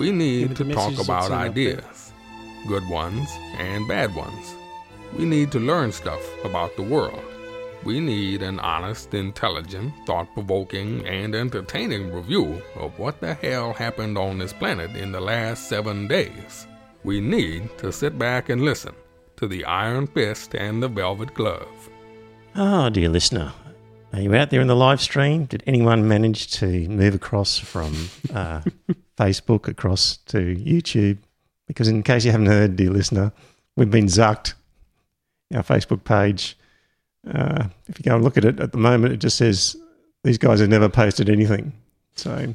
We need to talk about that's in up there. ideas, good ones and bad ones. We need to learn stuff about the world. We need an honest, intelligent, thought provoking, and entertaining review of what the hell happened on this planet in the last seven days. We need to sit back and listen to the Iron Fist and the Velvet Glove. Oh, dear listener, are you out there in the live stream? Did anyone manage to move across from uh, Facebook across to YouTube? Because, in case you haven't heard, dear listener, we've been zucked. Our Facebook page, uh, if you go and look at it at the moment, it just says these guys have never posted anything. So,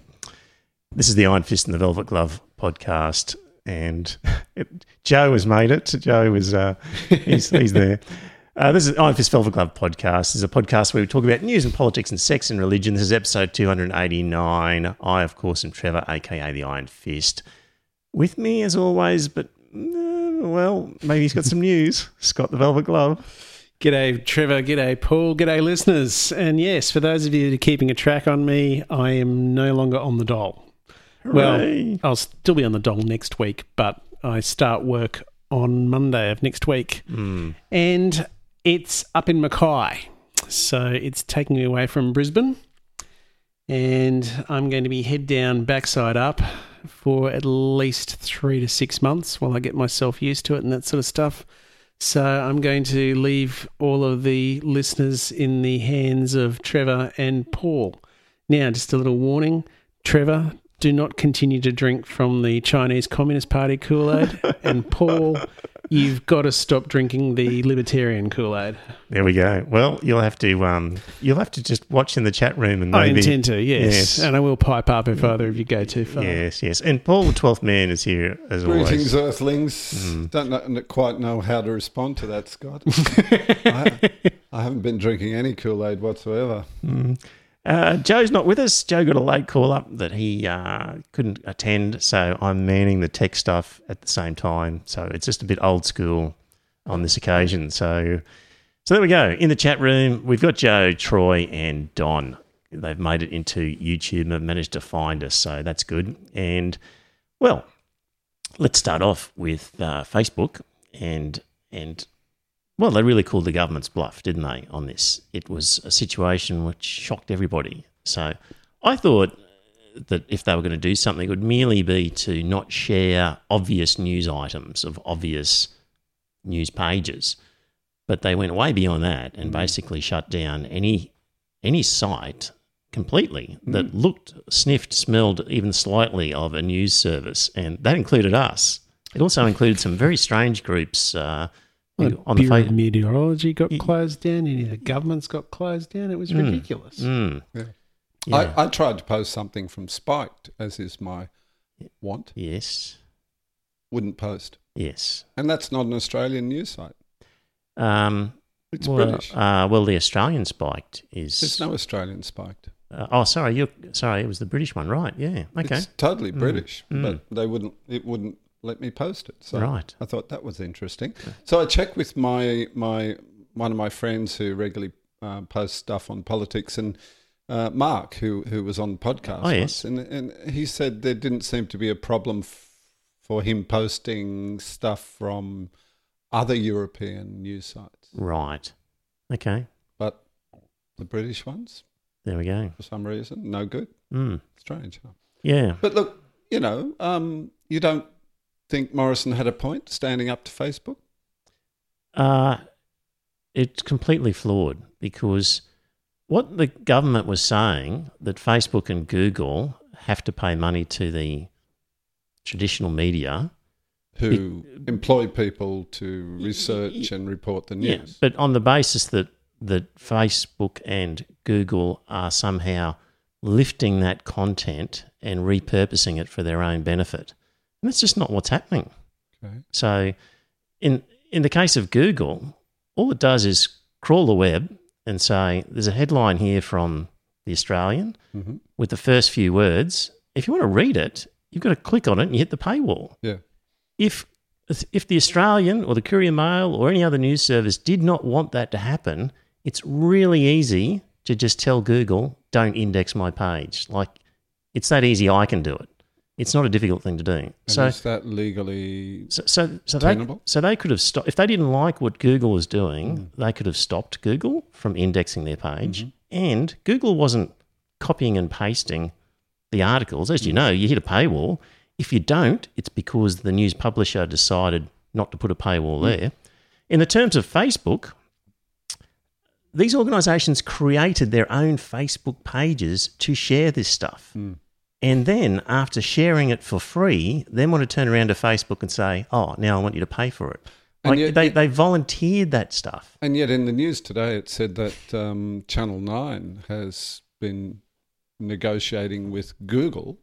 this is the Iron Fist and the Velvet Glove podcast. And it, Joe has made it. Joe is uh, he's, he's there. Uh, this is Iron Fist Velvet Glove podcast. This is a podcast where we talk about news and politics and sex and religion. This is episode 289. I, of course, am Trevor, aka the Iron Fist. With me, as always, but uh, well, maybe he's got some news. Scott the Velvet Glove. G'day, Trevor. G'day, Paul. G'day, listeners. And yes, for those of you that are keeping a track on me, I am no longer on the dole. Hooray. Well, I'll still be on the dole next week, but I start work on Monday of next week. And it's up in Mackay. So it's taking me away from Brisbane. And I'm going to be head down, backside up for at least three to six months while I get myself used to it and that sort of stuff. So I'm going to leave all of the listeners in the hands of Trevor and Paul. Now, just a little warning Trevor, do not continue to drink from the Chinese Communist Party Kool Aid. and Paul, you've got to stop drinking the Libertarian Kool Aid. There we go. Well, you'll have to um, you'll have to just watch in the chat room and I maybe intend to, yes. Yes. And I will pipe up if either of you go too far. Yes, yes. And Paul, the twelfth man, is here as Greetings, always. Earthlings. Don't know, quite know how to respond to that, Scott. I, I haven't been drinking any Kool Aid whatsoever. Uh, Joe's not with us. Joe got a late call up that he uh, couldn't attend, so I'm manning the tech stuff at the same time. So it's just a bit old school on this occasion. So, so there we go. In the chat room, we've got Joe, Troy, and Don. They've made it into YouTube and managed to find us, so that's good. And well, let's start off with uh, Facebook and and well, they really called the government's bluff, didn't they, on this? It was a situation which shocked everybody. So I thought that if they were going to do something, it would merely be to not share obvious news items of obvious news pages. But they went way beyond that and basically shut down any any site completely that looked, sniffed, smelled even slightly of a news service, and that included us. It also included some very strange groups uh, who- Well, on the Bureau of Meteorology got closed down. Any of the governments got closed down. It was ridiculous. Mm. Yeah. Yeah. I, I tried to post something from Spiked, as is my want. yes. Wouldn't post. Yes. And that's not an Australian news site. Um, It's well, British. Uh, well, the Australian spiked is. There's no Australian Spiked. uh, oh, sorry. You sorry. It was the British one, right? Yeah. Okay. It's totally Mm. British, Mm. but they wouldn't. It wouldn't let me post it. So Right. I thought that was interesting. So I checked with my my one of my friends who regularly uh, posts stuff on politics and. Uh, Mark, who who was on the podcast, Oh, yes. and and he said there didn't seem to be a problem f- for him posting stuff from other European news sites, Right. Okay. but the British ones, There we go. for some reason, no good. Mm. Strange. Huh? Yeah. But look, you know, um, you don't think Morrison had a point standing up to Facebook? Uh, it's completely flawed because what the government was saying that Facebook and Google have to pay money to the traditional media. Who employ people to research and report the Yeah, news? but on the basis that that Facebook and Google are somehow lifting that content and repurposing it for their own benefit, and that's just not what's happening. Okay. So, in in the case of Google, all it does is crawl the web and say, "There's a headline here from the Australian Mhm. with the first few words. If you want to read it, you've got to click on it and you hit the paywall." Yeah. if if the Australian or the Courier Mail or any other news service did not want that to happen, it's really easy to just tell Google, "Don't index my page." Like it's that easy. I can do it. It's not a difficult thing to do. And So, is that legally? so, so, so they, so they could have stopped if they didn't like what Google was doing. Mm. They could have stopped Google from indexing their page, Mm-hmm. and Google wasn't copying and pasting the articles. As you Mm. know, you hit a paywall. If you don't, it's because the news publisher decided not to put a paywall Mm. there. In the terms of Facebook, these organisations created their own Facebook pages to share this stuff. Mm. And then, after sharing it for free, then want to turn around to Facebook and say, "Oh, now I want you to pay for it." Like yet- they, they volunteered that stuff. And yet, in the news today, it said that um, Channel Nine has been negotiating with Google,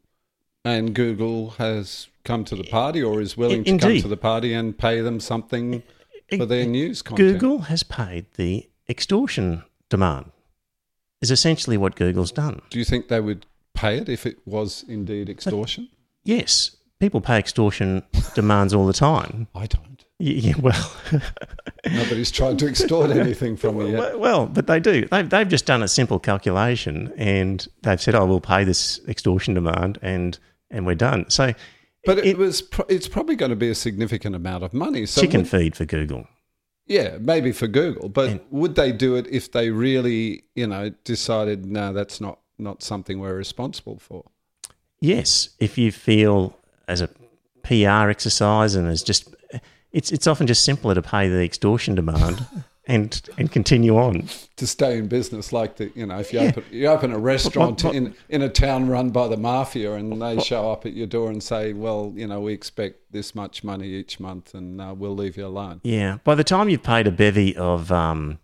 and Google has come to the party or is willing to come to the party and pay them something for their news content. Google has paid the extortion demand. Is essentially what Google's done. Do you think they would pay it if it was indeed extortion? Yes, people pay extortion demands all the time. I don't. Yeah, well, Nobody's tried to extort anything from me yet. well, well, but they do. They've, they've just done a simple calculation and they've said, "Oh, we'll pay this extortion demand," and and we're done. So, But it, it- was. Pro- it's probably going to be a significant amount of money. So chicken would- feed for Google. Yeah, maybe for Google, but And- would they do it if they really, you know, decided no, that's not not something we're responsible for? Yes, if you feel as a PR exercise and as just, it's it's often just simpler to pay the extortion demand and and continue on. To stay in business, like the, you know, if you open you open a restaurant what- in in a town run by the mafia, and they show up at your door and say, well, you know, we expect this much money each month, and uh, we'll leave you alone. Yeah. By the time you've paid a bevy of um,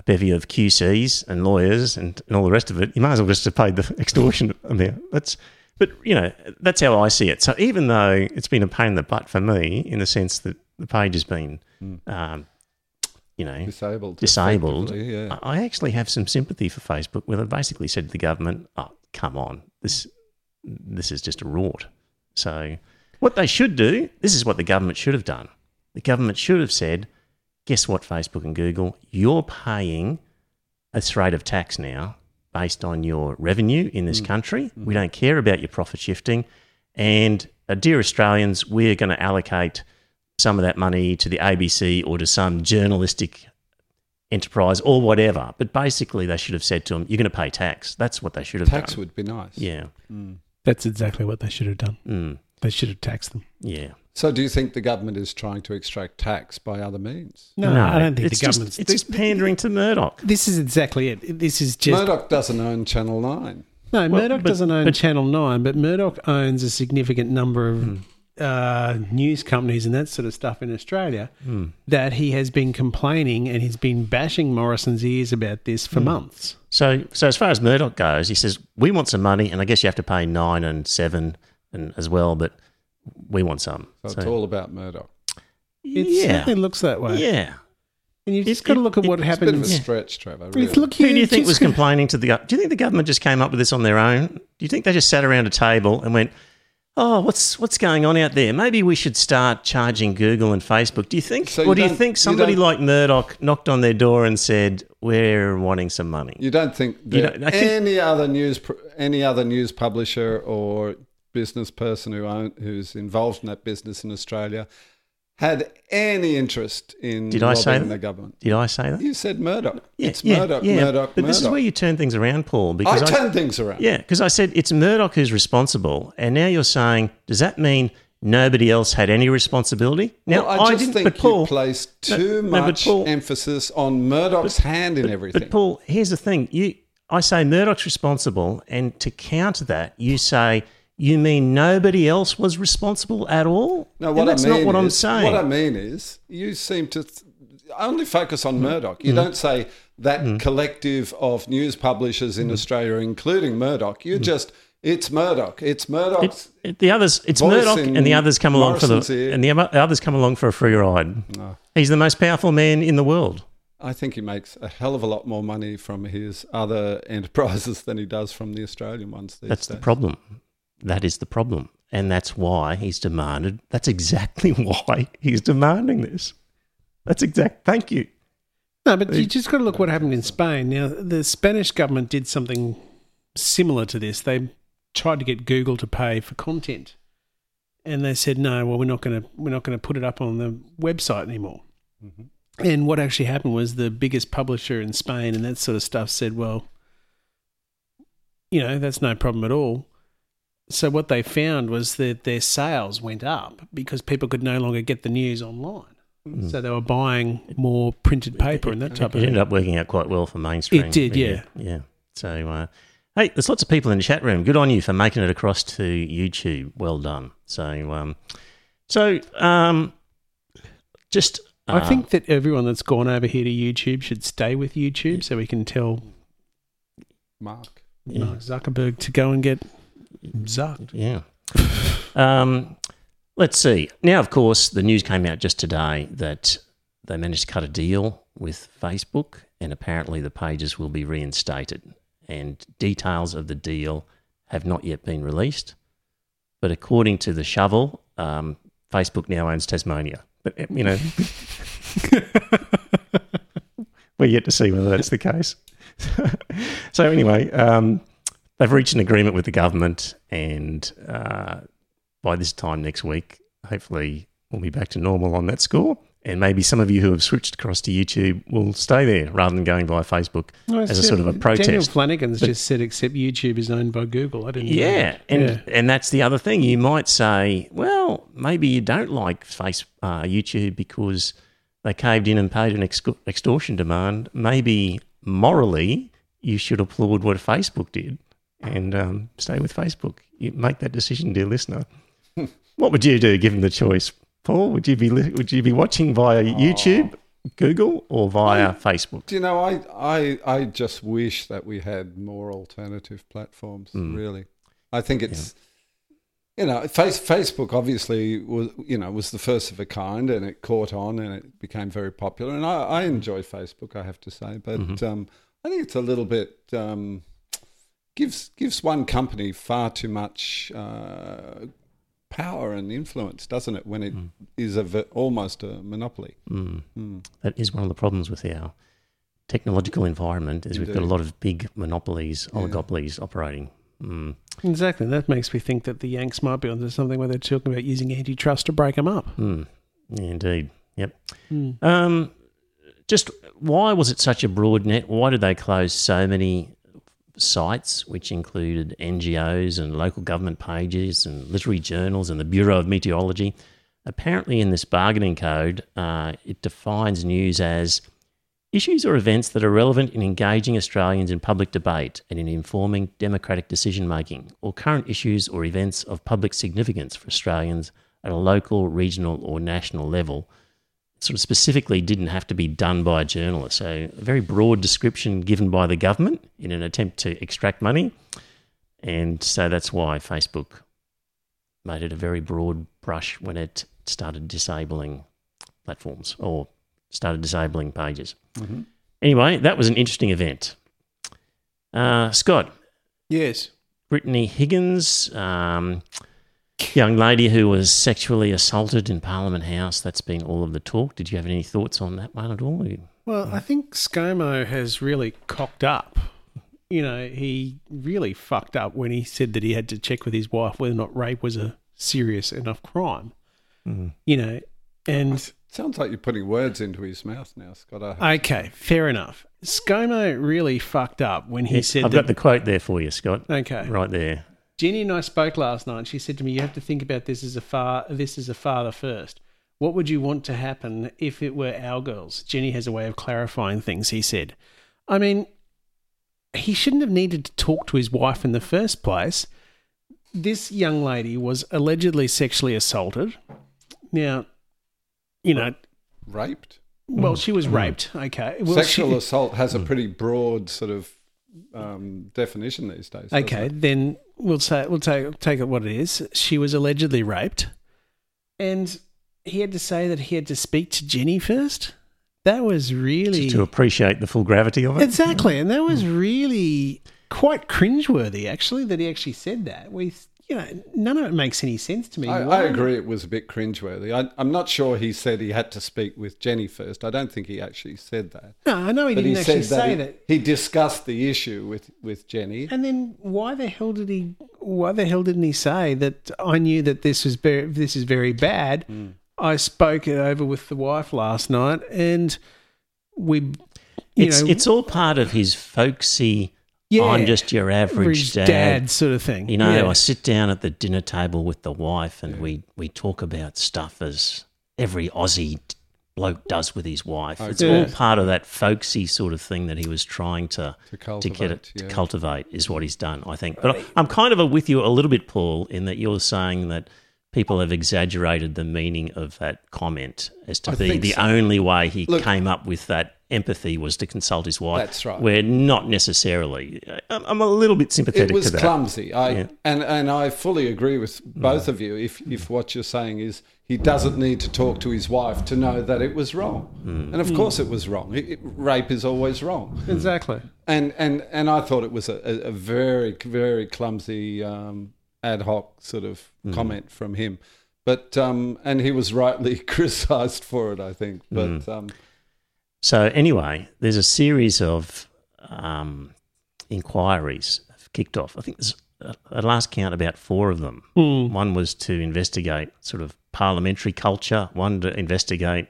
a bevy of QCs and lawyers and, and all the rest of it, you might as well just have paid the extortion amount. That's, but you know, that's how I see it. So even though it's been a pain in the butt for me, in the sense that the page has been, um, you know, Disabled, disabled, Yeah. I I actually have some sympathy for Facebook, where they basically said to the government, "Oh, come on, this this is just a rort." So, what they should do, this is what the government should have done. The government should have said, "Guess what, Facebook and Google, you're paying a rate of tax now based on your revenue in this country. We don't care about your profit shifting, and uh, dear Australians, we're going to allocate." Some of that money to the ABC or to some journalistic enterprise or whatever. But basically, they should have said to them, "You're going to pay tax." That's what they should have done. Tax done. would be nice. Yeah, That's exactly what they should have done. mm, They should have taxed them. yeah. So, do you think the government is trying to extract tax by other means? No, no I don't think it's the just, government's. It's just pandering to Murdoch. this is exactly it. This is just Murdoch doesn't own Channel Nine. no. Well, Murdoch but- doesn't own but- Channel Nine, but Murdoch owns a significant number of Hmm. uh, news companies and that sort of stuff in Australia. Hmm. That he has been complaining and he's been bashing Morrison's ears about this for months. So, so as far as Murdoch goes, he says we want some money, and I guess you have to pay nine and seven and as well, but we want some. So, So, it's all about Murdoch. It yeah, certainly looks that way. yeah. And you've just It- got to look at it- what It's a happened. bit of a in- stretch, Trevor. It's Really. look, Who do you think just was got- complaining to the? gov- Do you think the government just came up with this on their own? Do you think they just sat around a table and went, "Oh, what's what's going on out there? Maybe we should start charging Google and Facebook." Do you think, So or do you think somebody don't- like Murdoch knocked on their door and said, "We're wanting some money"? You don't think You that don't- I think- any other news any other news publisher or business person who own, who's involved in that business in Australia had any interest in Did I say that? the government? Did I say that? You said Murdoch. Yeah, it's yeah, Murdoch, yeah. Murdoch, But this is where you turn things around, Paul. I Because turn things around. Yeah, because I said it's Murdoch who's responsible, and now you're saying, does that mean nobody else had any responsibility? Now Well, I just didn't, think but Paul, you placed too no, but much Paul- emphasis on Murdoch's hand in everything. But Paul, here's the thing: you, I say Murdoch's responsible, and to counter that, you say you mean nobody else was responsible at all. No, And what that's I mean not what I'm saying. What I mean is, you seem to th- only focus Mm. on Murdoch. You don't say that collective of news publishers Mm. in Australia, including Murdoch. You just, it's Murdoch. It's Murdoch. It- it- the others, it's Murdoch, and the others come along for the, ear. and the others come along for a free ride. He's the most powerful man in the world. I think he makes a hell of a lot more money from his other enterprises than he does from the Australian ones. These That's the problem. That is the problem. And that's why he's demanded. That's exactly why he's demanding this. That's exact. Thank you. No, but you just got to look what happened in Spain. Now, the Spanish government did something similar to this. They tried to get Google to pay for content, and they said no. Well, we're not going to we're not going to put it up on the website anymore. Mm-hmm. And what actually happened was the biggest publisher in Spain and that sort of stuff said, well, you know, that's no problem at all. So what they found was that their sales went up because people could no longer get the news online. So they were buying more printed paper and that type It of ended up working out quite well for mainstream. It did, media. Yeah. So, uh, hey, there's lots of people in the chat room. Good on you for making it across to YouTube. Well done. So, um, so um, just I uh, think that everyone that's gone over here to YouTube should stay with YouTube so we can tell Mark. Yeah. Mark Zuckerberg to go and get zucked. Yeah. um, let's see. Now, of course, the news came out just today that they managed to cut a deal with Facebook, and apparently the pages will be reinstated. And details of the deal have not yet been released. But according to the shovel, um, Facebook now owns Tasmania. But, uh, you know, we're yet to see whether that's the case. so, anyway, um, they've reached an agreement with the government, and uh, by this time next week, hopefully, we'll be back to normal on that score. And maybe some of you who have switched across to YouTube will stay there rather than going via Facebook as a sort of a protest. Daniel. Flanagan's just said, except YouTube is owned by Google. I didn't. know Yeah, that. and Yeah. and that's the other thing. You might say, well, maybe you don't like Face uh, YouTube because they caved in and paid an ex- extortion demand. Maybe morally, you should applaud what Facebook did and um, stay with Facebook. You make that decision, dear listener. what would you do given the choice, Paul? Would you be would you be watching via YouTube, Google, or via Facebook? Do you know, I, I, I just wish that we had more alternative platforms, really. I think it's, you know, face, Facebook obviously was, you know, was the first of a kind and it caught on and it became very popular. And I, I enjoy Facebook, I have to say. But um, I think it's a little bit, um, gives, gives one company far too much uh, power and influence, doesn't it, when it is a, ve- almost a monopoly. Mm. That is one of the problems with our technological environment is we've got a lot of big monopolies, oligopolies operating. Mm. Exactly. That makes me think that the Yanks might be onto something where they're talking about using antitrust to break them up. Mm. Yeah, indeed. Yep. Mm. Um, just why was it such a broad net? Why did they close so many sites, which included NGOs and local government pages and literary journals and the Bureau of Meteorology? Apparently, in this bargaining code, uh, it defines news as issues or events that are relevant in engaging Australians in public debate and in informing democratic decision making, or current issues or events of public significance for Australians at a local, regional, or national level sort of specifically didn't have to be done by a journalist. So, a very broad description given by the government in an attempt to extract money. And so that's why Facebook made it a very broad brush when it started disabling platforms or started disabling pages. Anyway, that was an interesting event. Uh, Scott, Yes. Brittany Higgins, um, young lady who was sexually assaulted in Parliament House. That's been all of the talk. Did you have any thoughts on that one at all? Well, I think ScoMo has really cocked up. You know, he really fucked up when he said that he had to check with his wife whether or not rape was a serious enough crime. Mm. You know, and Sounds like you're putting words into his mouth now, Scott. Okay, fair enough. ScoMo really fucked up when he said I've that. got the quote there for you, Scott. okay, Right there. Jenny and I spoke last night. She said to me, "You have to think about this as a far. This as a father first. What would you want to happen if it were our girls?" Jenny has a way of clarifying things. He said, "I mean, he shouldn't have needed to talk to his wife in the first place. This young lady was allegedly sexually assaulted. Now, you know, raped. well, she was hmm. raped. Okay, well, Sexual she- assault has a pretty broad sort of um, definition these days. Okay, it? then we'll say we'll take take it what it is. She was allegedly raped, and he had to say that he had to speak to Jenny first. That was really To appreciate the full gravity of it. exactly, and that was really quite cringeworthy. Actually, that he actually said that. We, you know, none of it makes any sense to me. I, I agree it was a bit cringeworthy. I, I'm not sure he said he had to speak with Jenny first. I don't think he actually said that. No, I know he But didn't he actually said that say he, that. he discussed the issue with, with Jenny. And then why the hell did he? why the hell didn't he say that I knew that this was very, this is very bad? Mm. I spoke it over with the wife last night, and we, you It's know, it's all part of his folksy. Yeah, I'm just your average average dad. sort of thing. You know, Yeah. I sit down at the dinner table with the wife, and we we talk about stuff as every Aussie bloke does with his wife. It's Yeah. all part of that folksy sort of thing that he was trying to To to get it cultivate, to yeah. cultivate is what he's done, I think. But I- I'm kind of a, with you a little bit, Paul, in that you're saying that people have exaggerated the meaning of that comment as to I be the so. only way he Look- came up with that empathy was to consult his wife. That's right. We're not necessarily. I'm, I'm a little bit sympathetic it was to that. clumsy. I Yeah. and and I fully agree with both of you. If if what you're saying is he doesn't need to talk to his wife to know that it was wrong, Hmm. and of course it was wrong. It, it- rape is always wrong, exactly. and and and I thought it was a, a, a very very clumsy um, ad hoc sort of Hmm. comment from him. But um, and he was rightly criticised for it, I think. But Hmm. um, So anyway, there's a series of um, inquiries have kicked off. I think there's uh, at last count about four of them. One was to investigate sort of parliamentary culture. One to investigate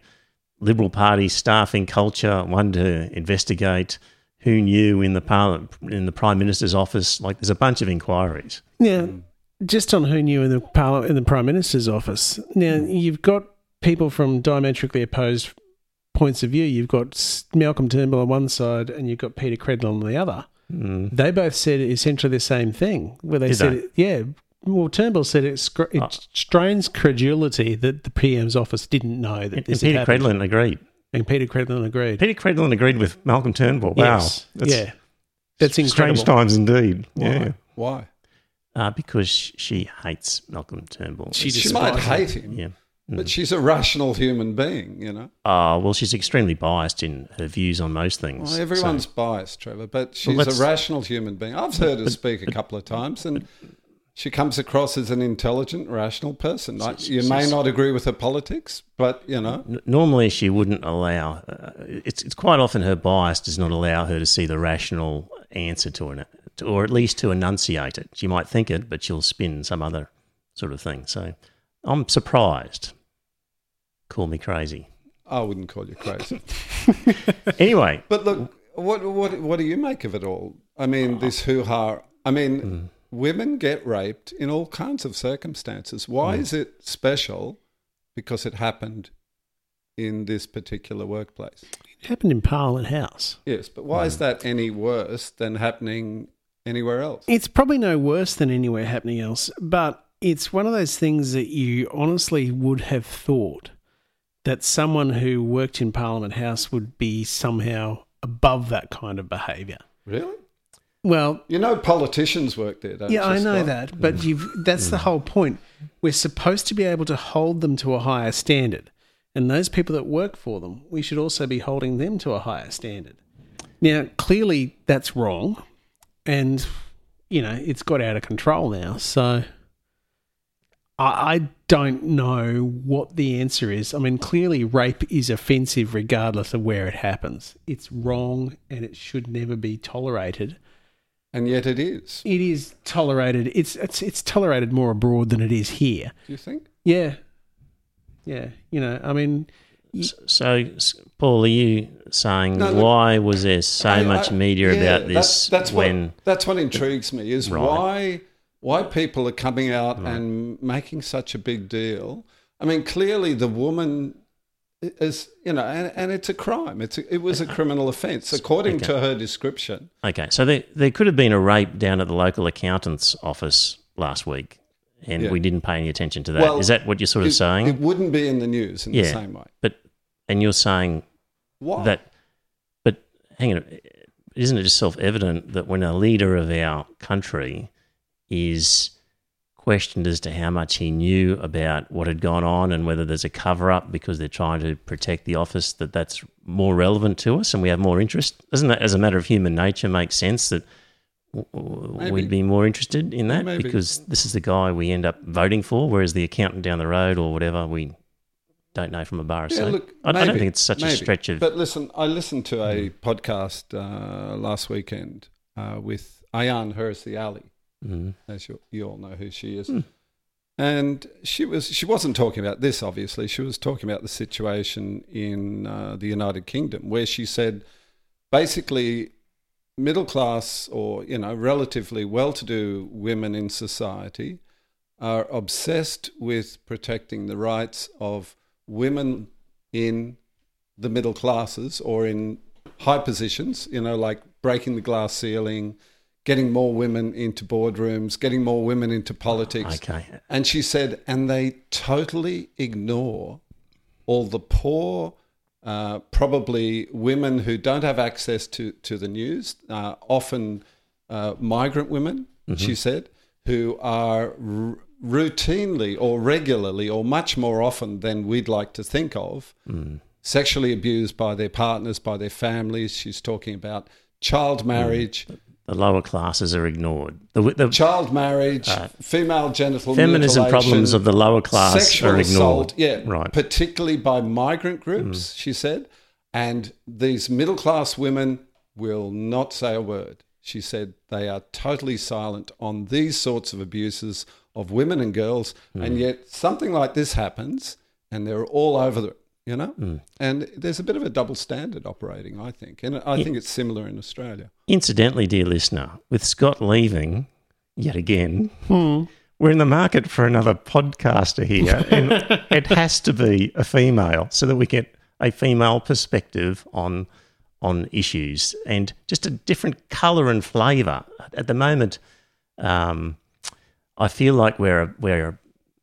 Liberal Party staffing culture. One to investigate who knew in the parliament in the Prime Minister's office. Like there's a bunch of inquiries. Yeah, just on who knew in the parliament, in the prime minister's office. Now hmm. you've got people from diametrically opposed points of view. You've got Malcolm Turnbull on one side, and you've got Peta Credlin on the other. Hmm. They both said essentially the same thing. Where they Did said, they? It, yeah. Well, Turnbull said it, scr- it Oh. strains credulity that the PM's office didn't know that And, this Peta happened. Credlin agreed. And Peta Credlin agreed. Peta Credlin agreed with Malcolm Turnbull. Wow, Yes. That's yeah, that's incredible. strange times indeed. why? Yeah. Why? Uh, because she hates Malcolm Turnbull. She She might hate him, yeah. but she's a rational human being, you know. Uh, well, she's extremely biased in her views on most things. Well, everyone's biased, Trevor, but she's that's- a rational human being. I've heard her speak a couple of times, and she comes across as an intelligent, rational person. Like, you may not agree with her politics, but you know, Normally, she wouldn't allow. Uh, it's it's quite often her bias does not allow her to see the rational answer to it, or at least to enunciate it. She might think it, but she'll spin some other sort of thing. So, I'm surprised. Call me crazy. I wouldn't call you crazy. Anyway, But look, what what what do you make of it all? I mean, this ah. hoo ha. I mean, hmm. women get raped in all kinds of circumstances. Why hmm. is it special? Because it happened in this particular workplace. It happened in Parliament House. Yes, but why is hmm. that any worse than happening anywhere else? It's probably no worse than anywhere happening else, but it's one of those things that you honestly would have thought that someone who worked in Parliament House would be somehow above that kind of behaviour. Really? Well, You know, politicians work there, don't yeah, you? I know Scott? that, but you've, that's the whole point. We're supposed to be able to hold them to a higher standard, and those people that work for them, we should also be holding them to a higher standard. Now, clearly, that's wrong, and you know it's got out of control now. So, I, I don't know what the answer is. I mean, clearly, rape is offensive regardless of where it happens. It's wrong, and it should never be tolerated And yet it is. it is tolerated. It's it's it's tolerated more abroad than it is here. Do you think? Yeah, yeah. You know, I mean, so Paul, are you saying No, look, why was there so I- much I- media yeah, about this That's, that's when? what, that's what intrigues me is Right. why why people are coming out and making such a big deal. I mean, clearly the woman is you know, and, and it's a crime. It's a, it was a criminal offence according to her description. Okay, so there there could have been a rape down at the local accountant's office last week, and Yeah. we didn't pay any attention to that. Is Well, that what you're sort of It, saying? it wouldn't be in the news in Yeah. the same way. but and you're saying Why? that, but hang on, isn't it just self evident that when a leader of our country is questioned as to how much he knew about what had gone on and whether there's a cover up because they're trying to protect the office, that that's more relevant to us and we have more interest? Doesn't that, as a matter of human nature, make sense that Maybe. we'd be more interested in that Maybe. because this is the guy we end up voting for, whereas the accountant down the road or whatever we don't know from a bar. Yeah, so look, I, I don't think it's such a stretch of. But listen, I listened to a podcast uh, last weekend uh, with Ayaan Hirsi Ali, Mm. as you, you all know who she is. And she was she wasn't talking about this obviously. She was talking about the situation in uh, the United Kingdom where she said basically middle class or you know relatively well-to-do women in society are obsessed with protecting the rights of women in the middle classes or in high positions, you know, like breaking the glass ceiling, getting more women into boardrooms, getting more women into politics. Okay. And she said, and they totally ignore all the poor, uh, probably women who don't have access to, to the news, uh, often uh, migrant women, she said, who are r- routinely or regularly or much more often than we'd like to think of sexually abused by their partners, by their families. She's talking about child marriage, The lower classes are ignored. The, the child marriage, female genital feminism problems of the lower class are ignored. assault, yeah, Right. Mm. particularly by migrant groups, she said. And these middle class women will not say a word. She said they are totally silent on these sorts of abuses of women and girls. Mm. And yet something like this happens and they're all over it, you know? Mm. And there's a bit of a double standard operating, I think. And I think it's similar in Australia. Incidentally, dear listener, with Scott leaving yet again, Hmm. we're in the market for another podcaster here, and it has to be a female so that we get a female perspective on on issues and just a different color and flavor. At the moment, um, I feel like we're we're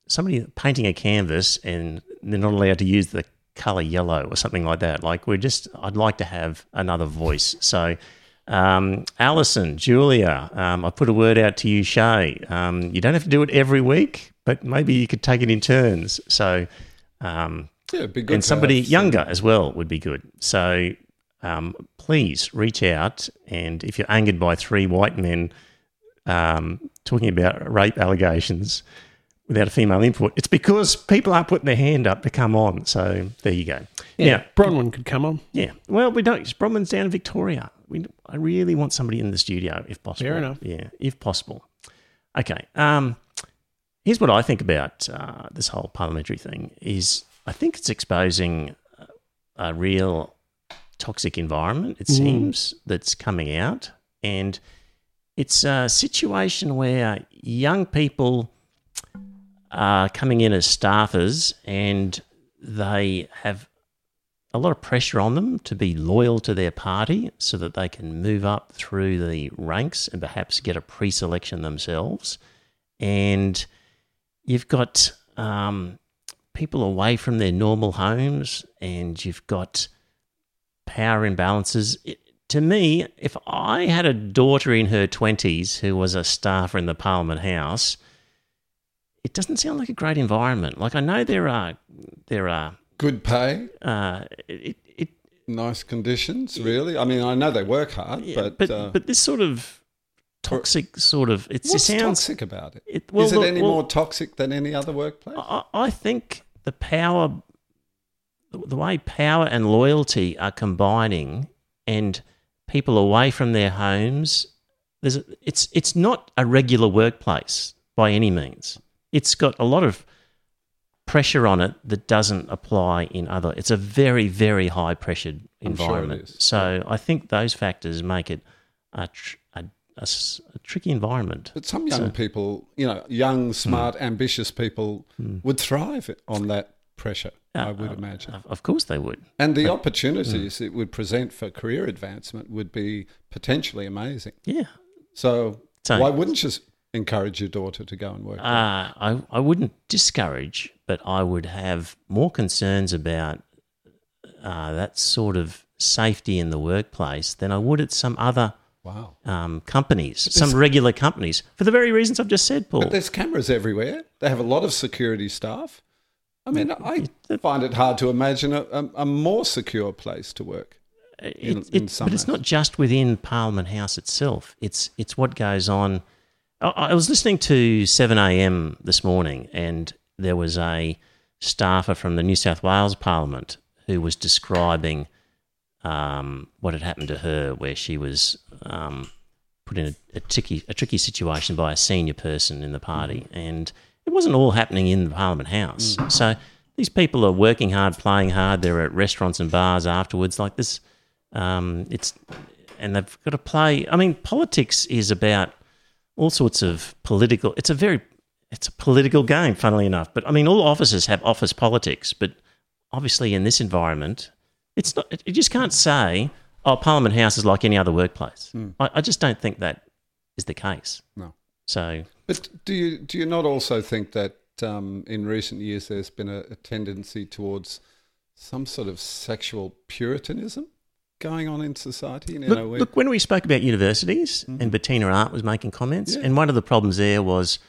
somebody painting a canvas and they're not allowed to use the color yellow or something like that. Like we're just, I'd like to have another voice. So. Um, Alison, Julia, um, I put a word out to you, Shay. Um, you don't have to do it every week, but maybe you could take it in turns. So, um, Yeah, be good. and somebody younger as well would be good. So um, please reach out, and if you're angered by three white men um, talking about rape allegations without a female input, it's because people are putting their hand up to come on. So there you go. Yeah, Now, Bronwyn could come on. yeah. Well, we don't. Bronwyn's down in Victoria. We, I really want somebody in the studio if possible. Fair enough. Yeah, if possible. Okay. Um, here's what I think about uh, this whole parliamentary thing. Is I think it's exposing a real toxic environment. It seems that's coming out, and it's a situation where young people are coming in as staffers, and they have a lot of pressure on them to be loyal to their party so that they can move up through the ranks and perhaps get a pre selection themselves. And you've got um, people away from their normal homes, and you've got power imbalances. It, to me, if I had a daughter in her 20s who was a staffer in the Parliament House, it doesn't sound like a great environment. Like I know there are there are good pay, uh, it, it, nice conditions. Really, I mean, I know they work hard, yeah, but but, uh, but this sort of toxic sort of it's, it sounds. toxic about it? It, well, Is it look, any well, more toxic than any other workplace? I, I think the power, the way power and loyalty are combining, and people away from their homes. There's a, it's it's not a regular workplace by any means. It's got a lot of pressure on it that doesn't apply in other. It's a very very high pressured sure environment. is. So I think those factors make it a, tr- a, a a tricky environment. But some young So- Hmm. people, you know, young, smart, ambitious people would thrive on that pressure, I would Uh, imagine. Of, course they would. And the Hmm. opportunities it would present for career advancement would be potentially amazing. Yeah. So, So- why wouldn't you encourage your daughter to go and work? Uh, I, I wouldn't discourage, but I would have more concerns about uh, that sort of safety in the workplace than I would at some other wow. um, companies, some regular companies, for the very reasons I've just said, Paul. But there's cameras everywhere. They have a lot of security staff. I mean, I find it hard to imagine a, a, a more secure place to work. in- It- in it- some but it's not just within Parliament House itself. It's it's what goes on. I, was listening to Seven AM this morning, and there was a staffer from the New South Wales Parliament who was describing um, what had happened to her, where she was um, put in a, a tricky a tricky situation by a senior person in the party, and it wasn't all happening in the Parliament House. So these people are working hard, playing hard. They're at restaurants and bars afterwards, like this. Um, it's and they've got to play. I mean, politics is about all sorts of political. It's a very it's a political game, funnily enough. But I mean, all offices have office politics, but obviously in this environment, it's not. You just can't say, "Oh, Parliament House is like any other workplace." I, I just don't think that is the case. No. So But do you do you not also think that um, in recent years there's been a, a tendency towards some sort of sexual puritanism going on in society? Look, look, when we spoke about universities, and Bettina Arndt was making comments, Yeah. and one of the problems there was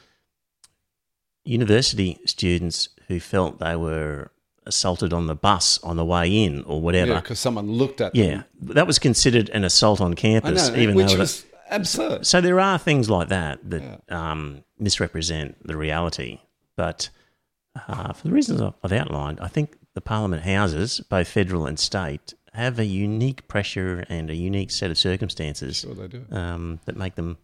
university students who felt they were assaulted on the bus on the way in or whatever. yeah, because someone looked at Yeah, them. Yeah, that was considered an assault on campus, know, even which though that- was absurd. so there are things like that that um, misrepresent the reality. But uh, for the reasons I've outlined, I think the Parliament houses, both federal and state, have a unique pressure and a unique set of circumstances Sure, they do. um, that make them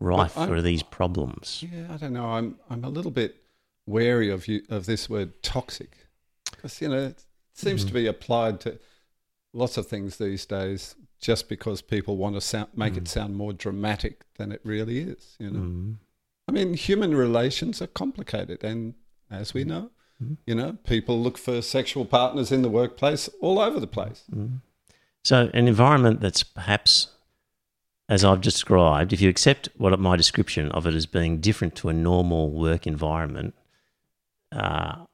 rife for these problems. Yeah, I don't know. I'm I'm a little bit wary of you of this word toxic because you know it seems Mm-hmm. to be applied to lots of things these days just because people want to sound, make it sound more dramatic than it really is. You know, Mm. I mean, human relations are complicated, and as we know, you know, people look for sexual partners in the workplace all over the place. So, an environment that's perhaps, as I've described, if you accept what my description of it as being different to a normal work environment, uh,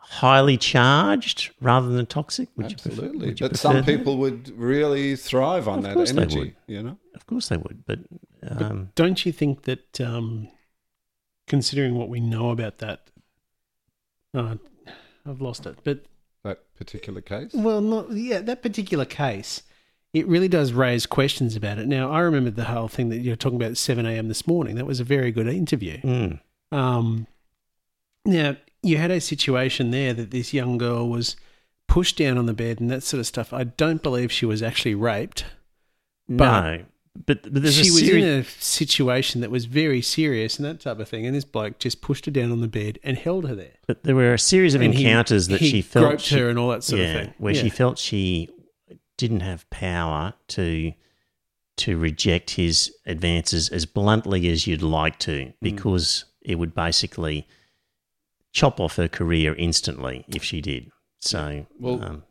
highly charged rather than toxic. Would you pref- Absolutely, would you but prefer some that? people would really thrive on Of that course they energy. would. You know, of course, they would. But, um, Don't you think that, um, considering what we know about that, uh, I've lost it, but that particular case. well, not yeah, that particular case, it really does raise questions about it. Now, I remember the whole thing that you're talking about at seven a.m. this morning. That was a very good interview. mm, Um, now, you had a situation there that this young girl was pushed down on the bed and that sort of stuff. I don't believe she was actually raped. But- no, but, but there's she a was in a situation that was very serious and that type of thing. And this bloke just pushed her down on the bed and held her there. but there were a series of And he- encounters that he she felt groped she- her and all that sort yeah, of thing. where Yeah. she felt she didn't have power to to reject his advances as bluntly as you'd like to, because it would basically chop off her career instantly if she did. So, Well, um,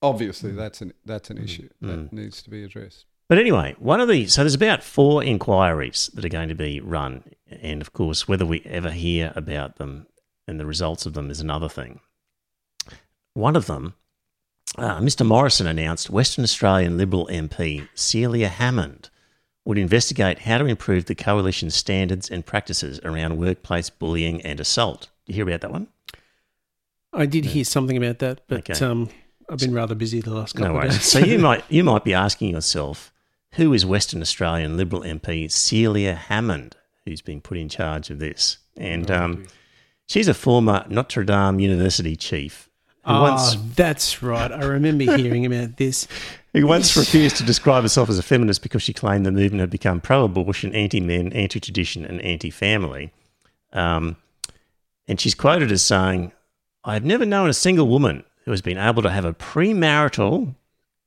Obviously, that's an that's Mm. an issue that needs to be addressed. But anyway, one of the so there's about four inquiries that are going to be run, and of course, whether we ever hear about them and the results of them is another thing. One of them, uh, Mr. Morrison announced Western Australian Liberal MP Celia Hammond would investigate how to improve the coalition's standards and practices around workplace bullying and assault. Did you hear about that one? I did hear something about that, but Okay. um, I've been rather busy the last couple No of days. so you might you might be asking yourself, who is Western Australian Liberal MP Celia Hammond, who's been put in charge of this? And um, she's a former Notre Dame University chief who Ah, once that's right. I remember hearing about this. who once refused to describe herself as a feminist because she claimed the movement had become pro-abortion, anti-men, anti-tradition, and anti-family. Um, and she's quoted as saying, "I have never known a single woman who has been able to have a premarital,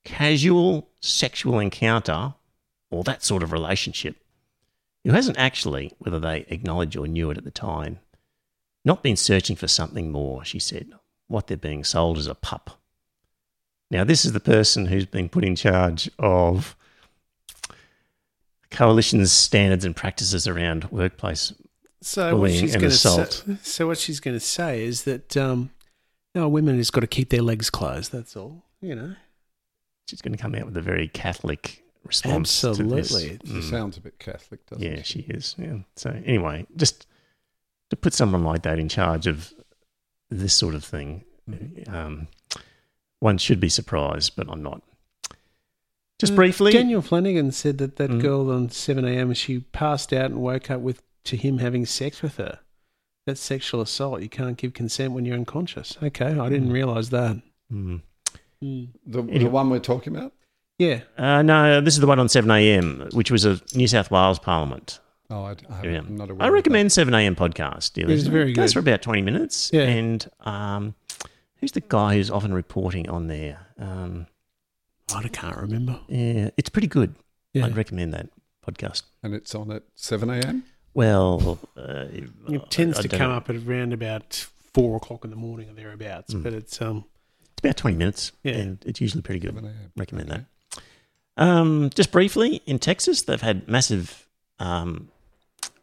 casual sexual encounter, or that sort of relationship, who hasn't actually, whether they acknowledge or knew it at the time, not been searching for something more." She said, "What they're being sold is a pup." Now, this is the person who's been put in charge of coalition's standards and practices around workplace. So what Bullying she's and going to assault. say, so what she's going to say is that um, no, women has got to keep their legs closed. That's all. You know, She's going to come out with a very Catholic response. to this. absolutely. She sounds a bit Catholic, doesn't Mm. Yeah, she? she is. Yeah. So anyway, just to put someone like that in charge of this sort of thing, um, one should be surprised, but I'm not. Just Uh, briefly, Daniel Flanagan said that that Mm. girl on seven a.m. she passed out and woke up with to him having sex with her. That's sexual assault. You can't give consent when you're unconscious. Okay, I didn't realise that. Mm. The, Anyway. the one we're talking about? Yeah. Uh, no, this is the one on 7am, which was a New South Wales Parliament. Oh, I, I, Yeah. am not aware. I of recommend 7am podcast. Dear It is listener. very It goes good. for about 20 minutes. Yeah. And um, who's the guy who's often reporting on there? Um, I can't remember. yeah, it's pretty good. Yeah. I'd recommend that podcast. And it's on at 7 a.m. Well, uh, It tends I to come know. up at around about four o'clock in the morning or thereabouts. Mm. But it's um It's about 20 minutes. Yeah. And it's usually pretty good. 7 Recommend Okay. that. Um, just briefly, in Texas, they've had massive um,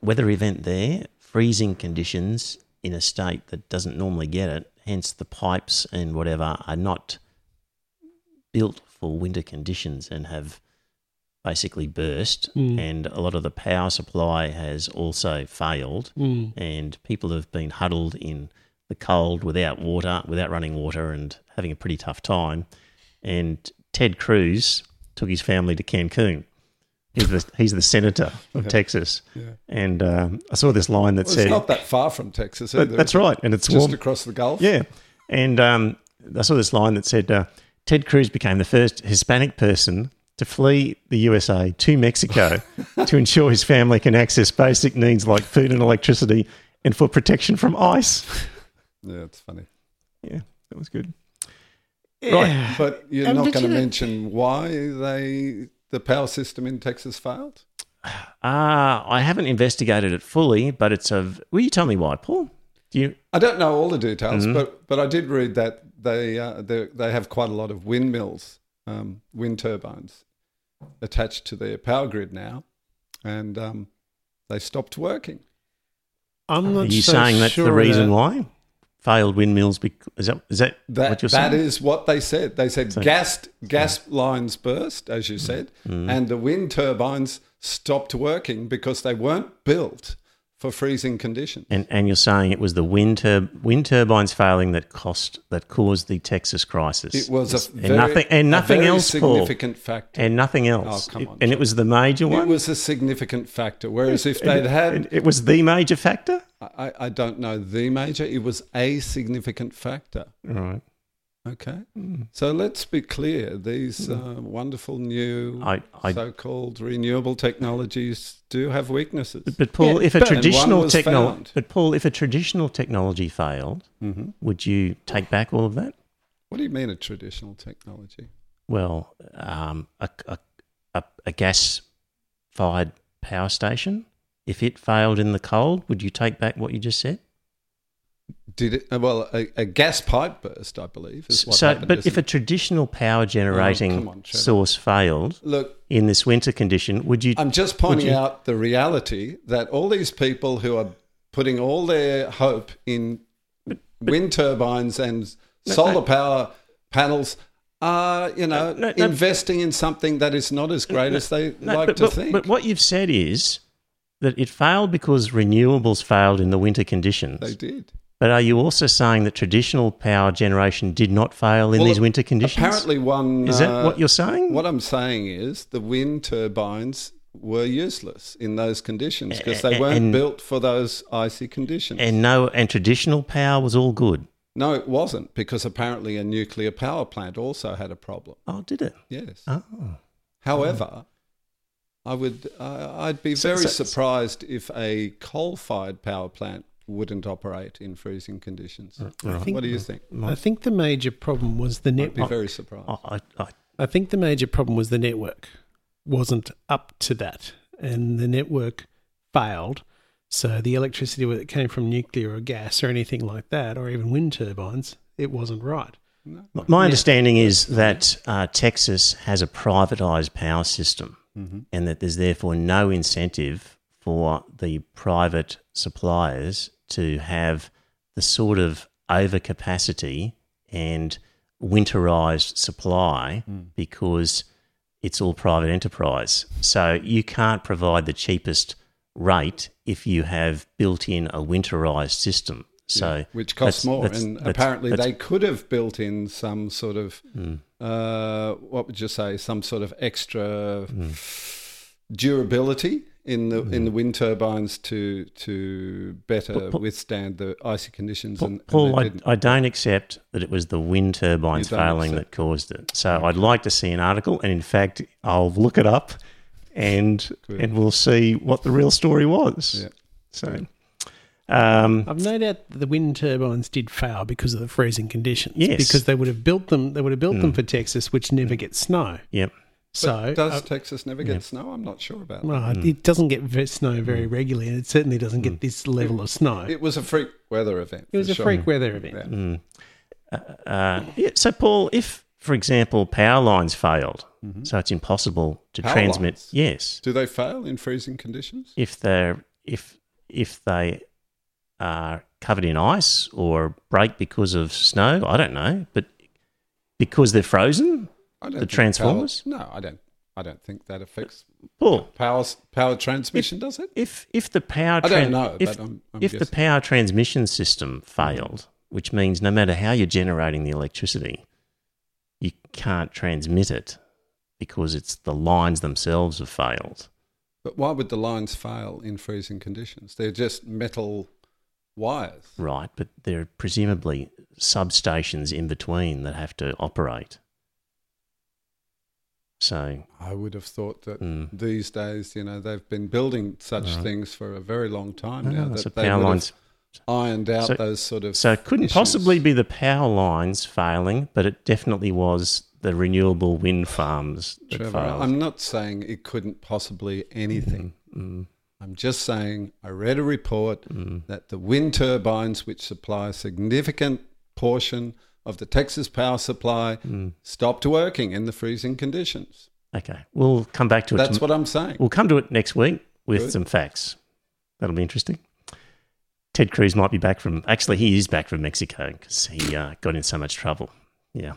weather event there, freezing conditions in a state that doesn't normally get it. Hence, the pipes and whatever are not built for winter conditions and have basically burst. Mm. And a lot of the power supply has also failed mm, and people have been huddled in the cold without water, without running water, and having a pretty tough time. And Ted Cruz took his family to Cancun. He's the, he's the senator of Yeah. Texas. Yeah. And um, I saw this line that Well, said, it's not that far from Texas either. That's right. And it's Just warm. across the Gulf. Yeah. And um, I saw this line that said, uh, Ted Cruz became the first Hispanic person to flee the USA to Mexico to ensure his family can access basic needs like food and electricity and for protection from ice. Yeah, it's funny. Yeah, that was good. Yeah. But you're Um, not going to you- mention why they the power system in Texas failed? Uh, I haven't investigated it fully, but it's a. Will you tell me why, Paul? Do you? I don't know all the details, Mm-hmm. but but I did read that they uh, they they have quite a lot of windmills, um, wind turbines attached to their power grid now, and um, they stopped working. I'm Are you so saying that's sure the reason that- why failed windmills? Because is that is that, That what you're saying? is what they said. They said So- gas gas lines burst, as you said, Mm. and the wind turbines stopped working because they weren't built for freezing conditions. And and you're saying it was the wind tur- wind turbines failing that cost that caused the Texas crisis. It was a and very, nothing and nothing else, Paul, significant factor. and nothing else. Oh, come It- on, and it was the major one. It was a significant factor. Whereas if they'd had, It, it was the major factor. I, I don't know the major, it was a significant factor. Right. Okay. Mm. So let's be clear. These uh, wonderful new I, I so-called renewable technologies do have weaknesses. But Paul, Yeah, if a but- traditional technology, but Paul, if a traditional technology failed, hmm would you take back all of that? What do you mean a traditional technology? Well, um, a, a, a, a gas-fired power station, if it failed in the cold, would you take back what you just said? Did it? uh, Well, a, a gas pipe burst, I believe, is what so, happened. but if isn't a traditional power generating come on, source failed look, in this winter condition, would you? I'm just pointing you- out the reality that all these people who are putting all their hope in wind turbines and solar power panels are, you know, No, no, no. investing in something that is not as great as they No, like but, to but, think. but what you've said is that it failed because renewables failed in the winter conditions. they did. But are you also saying that traditional power generation did not fail in Well, these winter conditions? Apparently, one. Is that uh, what you're saying? What I'm saying is the wind turbines were useless in those conditions because they weren't and- built for those icy conditions. and no, and traditional power was all good. no, it wasn't because apparently a nuclear power plant also had a problem. Oh, did it? Yes. Oh, However, I would uh, I'd be very so- surprised if a coal-fired power plant wouldn't operate in freezing conditions. think- what do you think? I think the major problem was the I'd be very surprised. I, I, I, I think the major problem was the network wasn't up to that, and the network failed. So the electricity that came from nuclear or gas or anything like that, or even wind turbines, it wasn't right. my understanding is that uh, Texas has a privatized power system, Mm-hmm. and that there's therefore no incentive for the private suppliers to have the sort of overcapacity and winterized supply because it's all private enterprise. So you can't provide the cheapest rate if you have built in a winterized system. So which costs that's- more. that's- and that's- apparently, they could have built in some sort of, Hmm. Uh, what would you say, some sort of extra Hmm. durability in the Hmm. in the wind turbines to to better But- withstand the icy conditions. Paul, and, Paul I. I don't accept that it was the wind turbines failing accept- that caused it. So I'd like to see an article, and in fact, I'll look it up, and Good. and we'll see what the real story was. Yeah. So, um, I've no doubt the wind turbines did fail because of the freezing conditions. Yes. because they would have built them. They would have built them mm. for Texas, which never mm. gets snow. yep. So But does uh, Texas never get snow? I'm not sure about that. well, it doesn't get snow very regularly, and it certainly doesn't get this level of snow. It, It was a freak weather event. It was for a sure. freak weather event. Yeah. Uh, uh, yeah. So, Paul, if for example power lines failed, mm-hmm. so it's impossible to Power transmit. lines? Yes, Do they fail in freezing conditions? if they're if if they are covered in ice or break because of snow, I don't know, but because they're frozen, The transformers? Power, no, I don't. I don't think that affects Paul, power power transmission. does it? if if the power I don't know, if, but I'm- I'm if the power transmission system failed, which means no matter how you're generating the electricity, you can't transmit it because it's the lines themselves have failed. But why would the lines fail in freezing conditions? They're just metal wires. Right, but there are presumably substations in between that have to operate. So, I would have thought that mm. these days, you know, they've been building such Right. things for a very long time now. ah, that so they power lines. ironed out So- those sort of. So it couldn't issues. possibly be the power lines failing, but it definitely was the renewable wind farms that Trevor, failed. I'm not saying it couldn't possibly anything. Mm, I'm just saying I read a report mm. that the wind turbines, which supply a significant portion of the Texas power supply, mm. stopped working in the freezing conditions. Okay, we'll come back to it. That's tom- what I'm saying. We'll come to it next week with Good. some facts. That'll be interesting. Ted Cruz might be back from. Actually, he is back from Mexico because he uh, got in so much trouble. Yeah.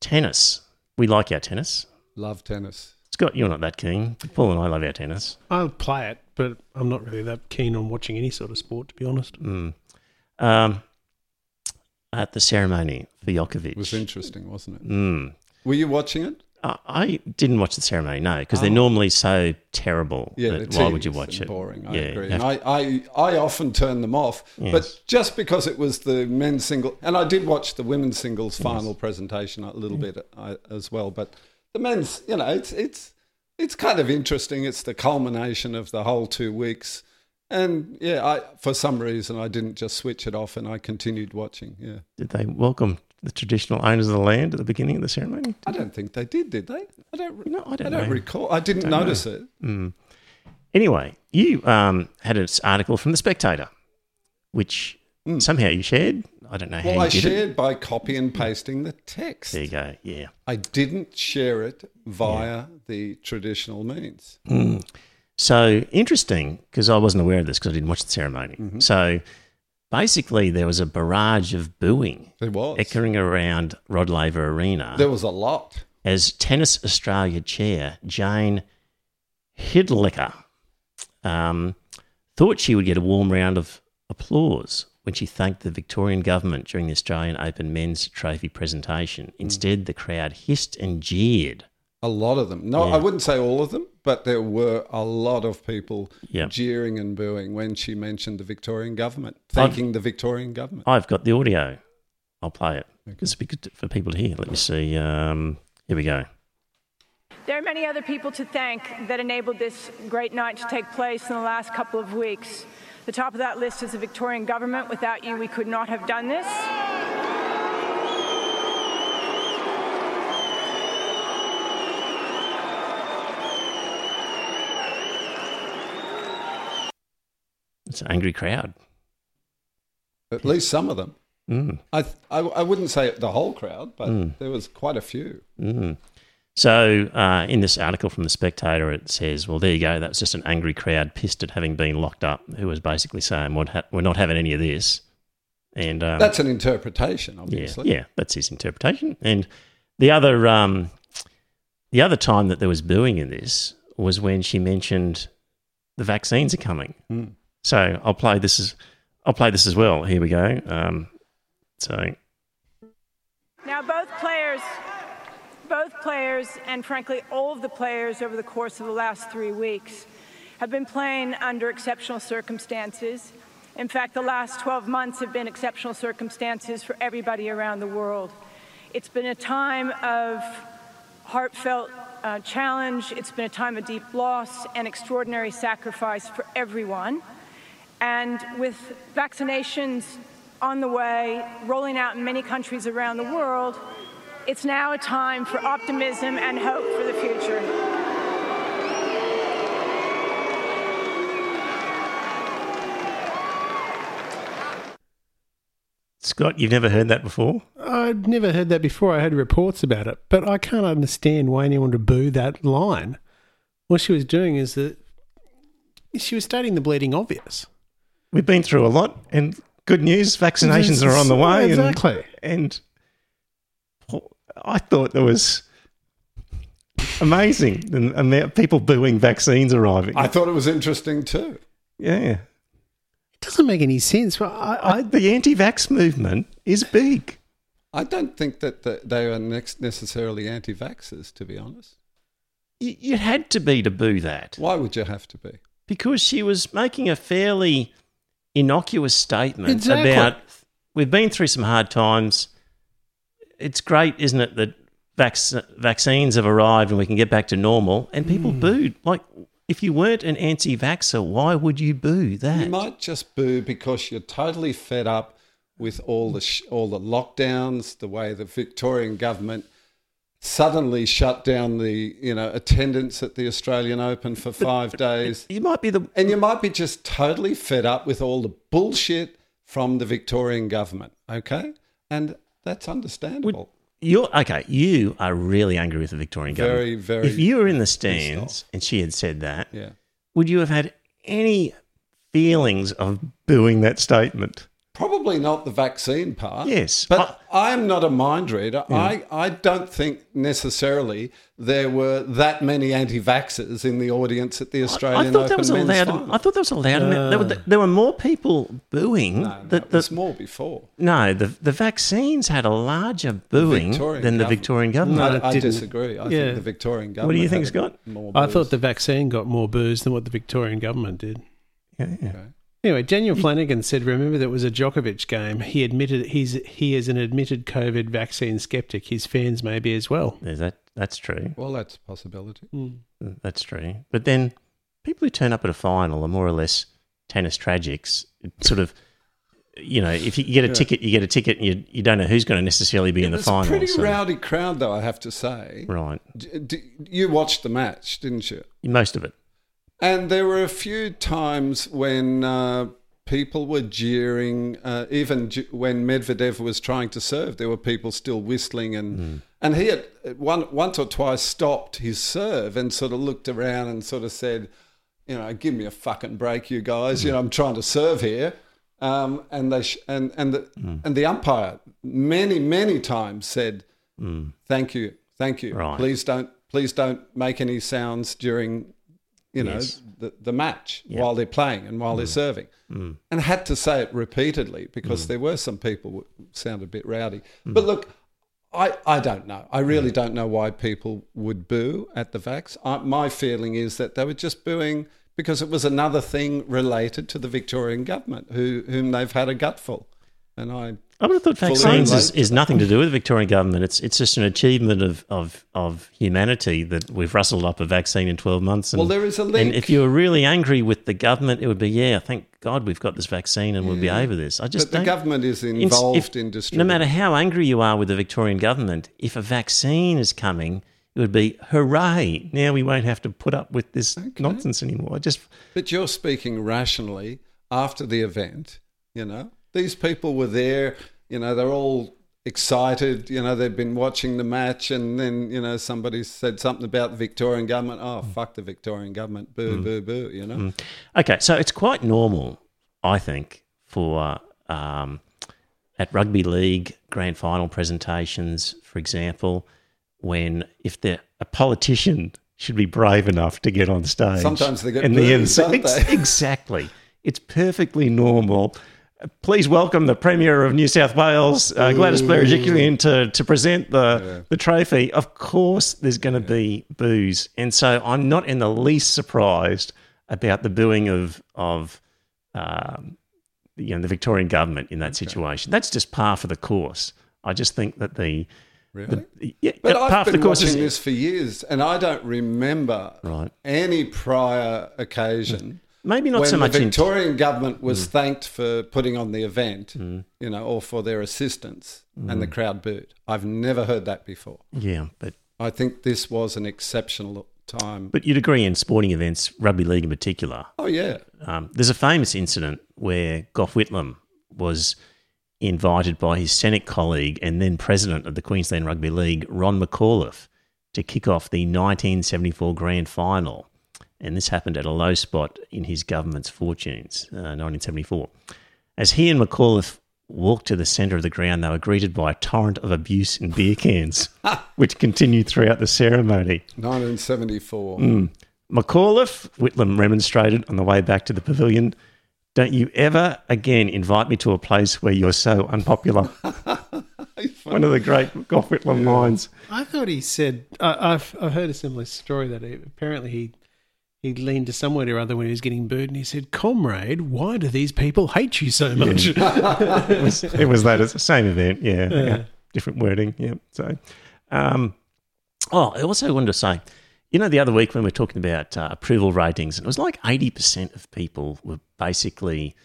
Tennis. We like our tennis. Love tennis. Scott, you're not that keen. but Paul and I love our tennis. I'll play it, but I'm not really that keen on watching any sort of sport, to be honest. Mm. Um, at the ceremony for Djokovic. It was interesting, wasn't it? Mm. Were you watching it? I, I didn't watch the ceremony, no, because they're Oh. normally so terrible. Yeah, that why would you watch and it? Boring. I Yeah, agree. you And I, I, I often turn them off, Yes. but just because it was the men's single, and I did watch the women's singles final presentation a little bit uh, as well. But the men's, you know, it's it's it's kind of interesting. It's the culmination of the whole two weeks, and yeah, I for some reason I didn't just switch it off and I continued watching. Yeah, Did they welcome the traditional owners of the land at the beginning of the ceremony? I don't think they did, did they? I don't. No, I I don't I don't know. recall. I didn't know. notice it. Mm. Anyway, you um, had an article from the Spectator, which somehow you shared. I don't know how Hmm. Well, I shared by copy and pasting the text. There you go. Yeah. I didn't share it via the traditional means. Mm. So interesting because I wasn't aware of this because I didn't watch the ceremony. Mm-hmm. So basically, there was a barrage of booing There was. echoing around Rod Laver Arena There was a lot. as Tennis Australia chair Jayne Hrdlicka um, thought she would get a warm round of applause when she thanked the Victorian government during the Australian Open Men's Trophy presentation. Mm. Instead, the crowd hissed and jeered. A lot of them. No, Yeah. I wouldn't say all of them, but there were a lot of people Yeah. jeering and booing when she mentioned the Victorian government, thanking the Victorian government. I've got the audio. I'll play it. This would be good for people to hear. Let me see. Um, here we go. There are many other people to thank that enabled this great night to take place in the last couple of weeks. The top of that list is the Victorian government. Without you, we could not have done this. It's an angry crowd. At least some of them. Mm. I, I, I wouldn't say the whole crowd, but there was quite a few. Mm. So, uh, in this article from The Spectator, it says, well, there you go. That was just an angry crowd pissed at having been locked up, who was basically saying, we're, ha- we're not having any of this. And um, That's an interpretation, obviously. yeah, that's his interpretation. And the other, um, the other time that there was booing in this was when she mentioned the vaccines are coming. Mm. So I'll play this as I'll play this as well. Here we go. Um, so Now, both players, both players and, frankly, all of the players over the course of the last three weeks have been playing under exceptional circumstances. In fact, the last 12 months have been exceptional circumstances for everybody around the world. It's been a time of heartfelt uh, challenge, it's been a time of deep loss and extraordinary sacrifice for everyone. And with vaccinations on the way, rolling out in many countries around the world, it's now a time for optimism and hope for the future. Scott, you've never heard that before? I'd never heard that before. I had reports about it, but I can't understand why anyone would boo that line. What she was doing is that she was stating the bleeding obvious. We've been through a lot, and good news: vaccinations are on the way. and- Exactly. And, I thought there was amazing and, amount of people booing vaccines arriving. I thought it was interesting too. yeah, It doesn't make any sense. Well, I, I, I, the anti-vax movement is big. I don't think that the, they are next necessarily anti-vaxxers, to be honest. You, you had to be to boo that Why would you have to be? because she was making a fairly innocuous statement Exactly. about we've been through some hard times. It's great, isn't it, that vac- vaccines have arrived and we can get back to normal. And people Hmm. booed. Like, if you weren't an anti-vaxxer, why would you boo that? You might just boo because you're totally fed up with all the sh- all the lockdowns, the way the Victorian government suddenly shut down the you know attendance at the Australian Open for five days, You might be the and you might be just totally fed up with all the bullshit from the Victorian government. Okay, and that's understandable. You're okay. You are really angry with the Victorian government. Very, very If you were in the stands and she had said that, yeah. would you have had any feelings of booing that statement? Probably not the vaccine part. Yes. But I, am not a mind reader. I, I don't think necessarily there were that many anti vaxxers in the audience at the Australian I thought Open that was men's allowed. final. I thought that was allowed. there, were, there were more people booing. no, no, the, was the, more before. no, the the vaccines had a larger booing Victorian than the. Victorian government. No, it I, I didn't. disagree. I Yeah. think the Victorian government. What do you think, had Scott? More I thought the vaccine got more booze than what the Victorian government did. Yeah, yeah. Okay. Anyway, Daniel Flanagan said, "Remember that was a Djokovic game. He admitted he's he is an admitted COVID vaccine skeptic. His fans may be as well." There's that. That's true. Well, that's a possibility. Hmm. That's true. But then people who turn up at a final are more or less tennis tragics. It sort of, you know, if you get a ticket, you get a ticket, and you, you don't know who's going to necessarily be in the was final. a pretty so- rowdy crowd, though, I have to say. Right. D- d- you watched the match, didn't you? Most of it. And there were a few times when uh, people were jeering, uh, even ju- when Medvedev was trying to serve, there were people still whistling, and and he had one once or twice stopped his serve and sort of looked around and sort of said, you know, give me a fucking break, you guys. You know, I'm trying to serve here. Um, and they sh- and and the and the umpire many many times said, "Thank you, thank you. Right. Please don't please don't make any sounds during you know Yes. the, the match while they're playing and while they're mm. serving. Mm. And had to say it repeatedly because mm. there were some people who sounded a bit rowdy. But look I, I don't know. I really don't know why people would boo at the vax. I, my feeling is that they were just booing because it was another thing related to the victorian government who whom they've had a gutful. And i I would have thought vaccines is, is nothing to do with the Victorian government. It's it's just an achievement of, of, of humanity that we've rustled up a vaccine in 12 months. And, Well, there is a link. And if you were really angry with the government, it would be, yeah, thank God we've got this vaccine and we'll be mm. over this. I just but the government is involved if- in No matter how angry you are with the Victorian government, if a vaccine is coming, it would be hooray! Now we won't have to put up with this nonsense anymore. I just But you're speaking rationally after the event, you know. These people were there, you know, they're all excited, you know, they've been watching the match and then, you know, somebody said something about the Victorian government. Oh, mm. fuck the Victorian government. Boo, mm. boo, boo, you know. Mm. Okay, so it's quite normal, I think, for um, at rugby league grand final presentations, for example, when if the a politician should be brave enough to get on stage, Sometimes they get and booed, the MC don't exactly. It's perfectly normal please welcome the Premier of New South Wales, uh, Gladys Berejiklian, to to present the Yeah. the trophy. Of course, there's going to be boos, and so I'm not in the least surprised about the booing of of um, you know the Victorian government in that situation. That's just par for the course. I just think that the, Really? the yeah, But I've been watching is this for years, and I don't remember Right. any prior occasion maybe not when so the much in Victorian government was mm. thanked for putting on the event, mm. you know, or for their assistance, and the mm. crowd booed. I've never heard that before. yeah, but I think this was an exceptional time. but you'd agree in sporting events, rugby league in particular, oh yeah, Um, there's a famous incident where Gough Whitlam was invited by his Senate colleague and then president of the Queensland Rugby League, Ron McAuliffe, to kick off the 1974 grand final. And this happened at a low spot in his government's fortunes, uh, 1974. As he and McAuliffe walked to the centre of the ground, they were greeted by a torrent of abuse and beer cans, which continued throughout the ceremony. 1974. Mm. McAuliffe, Whitlam remonstrated on the way back to the pavilion. Don't you ever again invite me to a place where you're so unpopular. One of the great Gough Whitlam lines. I thought he said I, I've I've heard a similar story that he, apparently he he leaned to somewhere or other when he was getting booed and he said, "Comrade, why do these people hate you so much?" It was, it was that. It's the same event. Yeah, yeah. Different wording. Yeah. So, um, oh, I also wanted to say, you know, the other week when we were talking about uh, approval ratings, and it was like 80% of people were basically,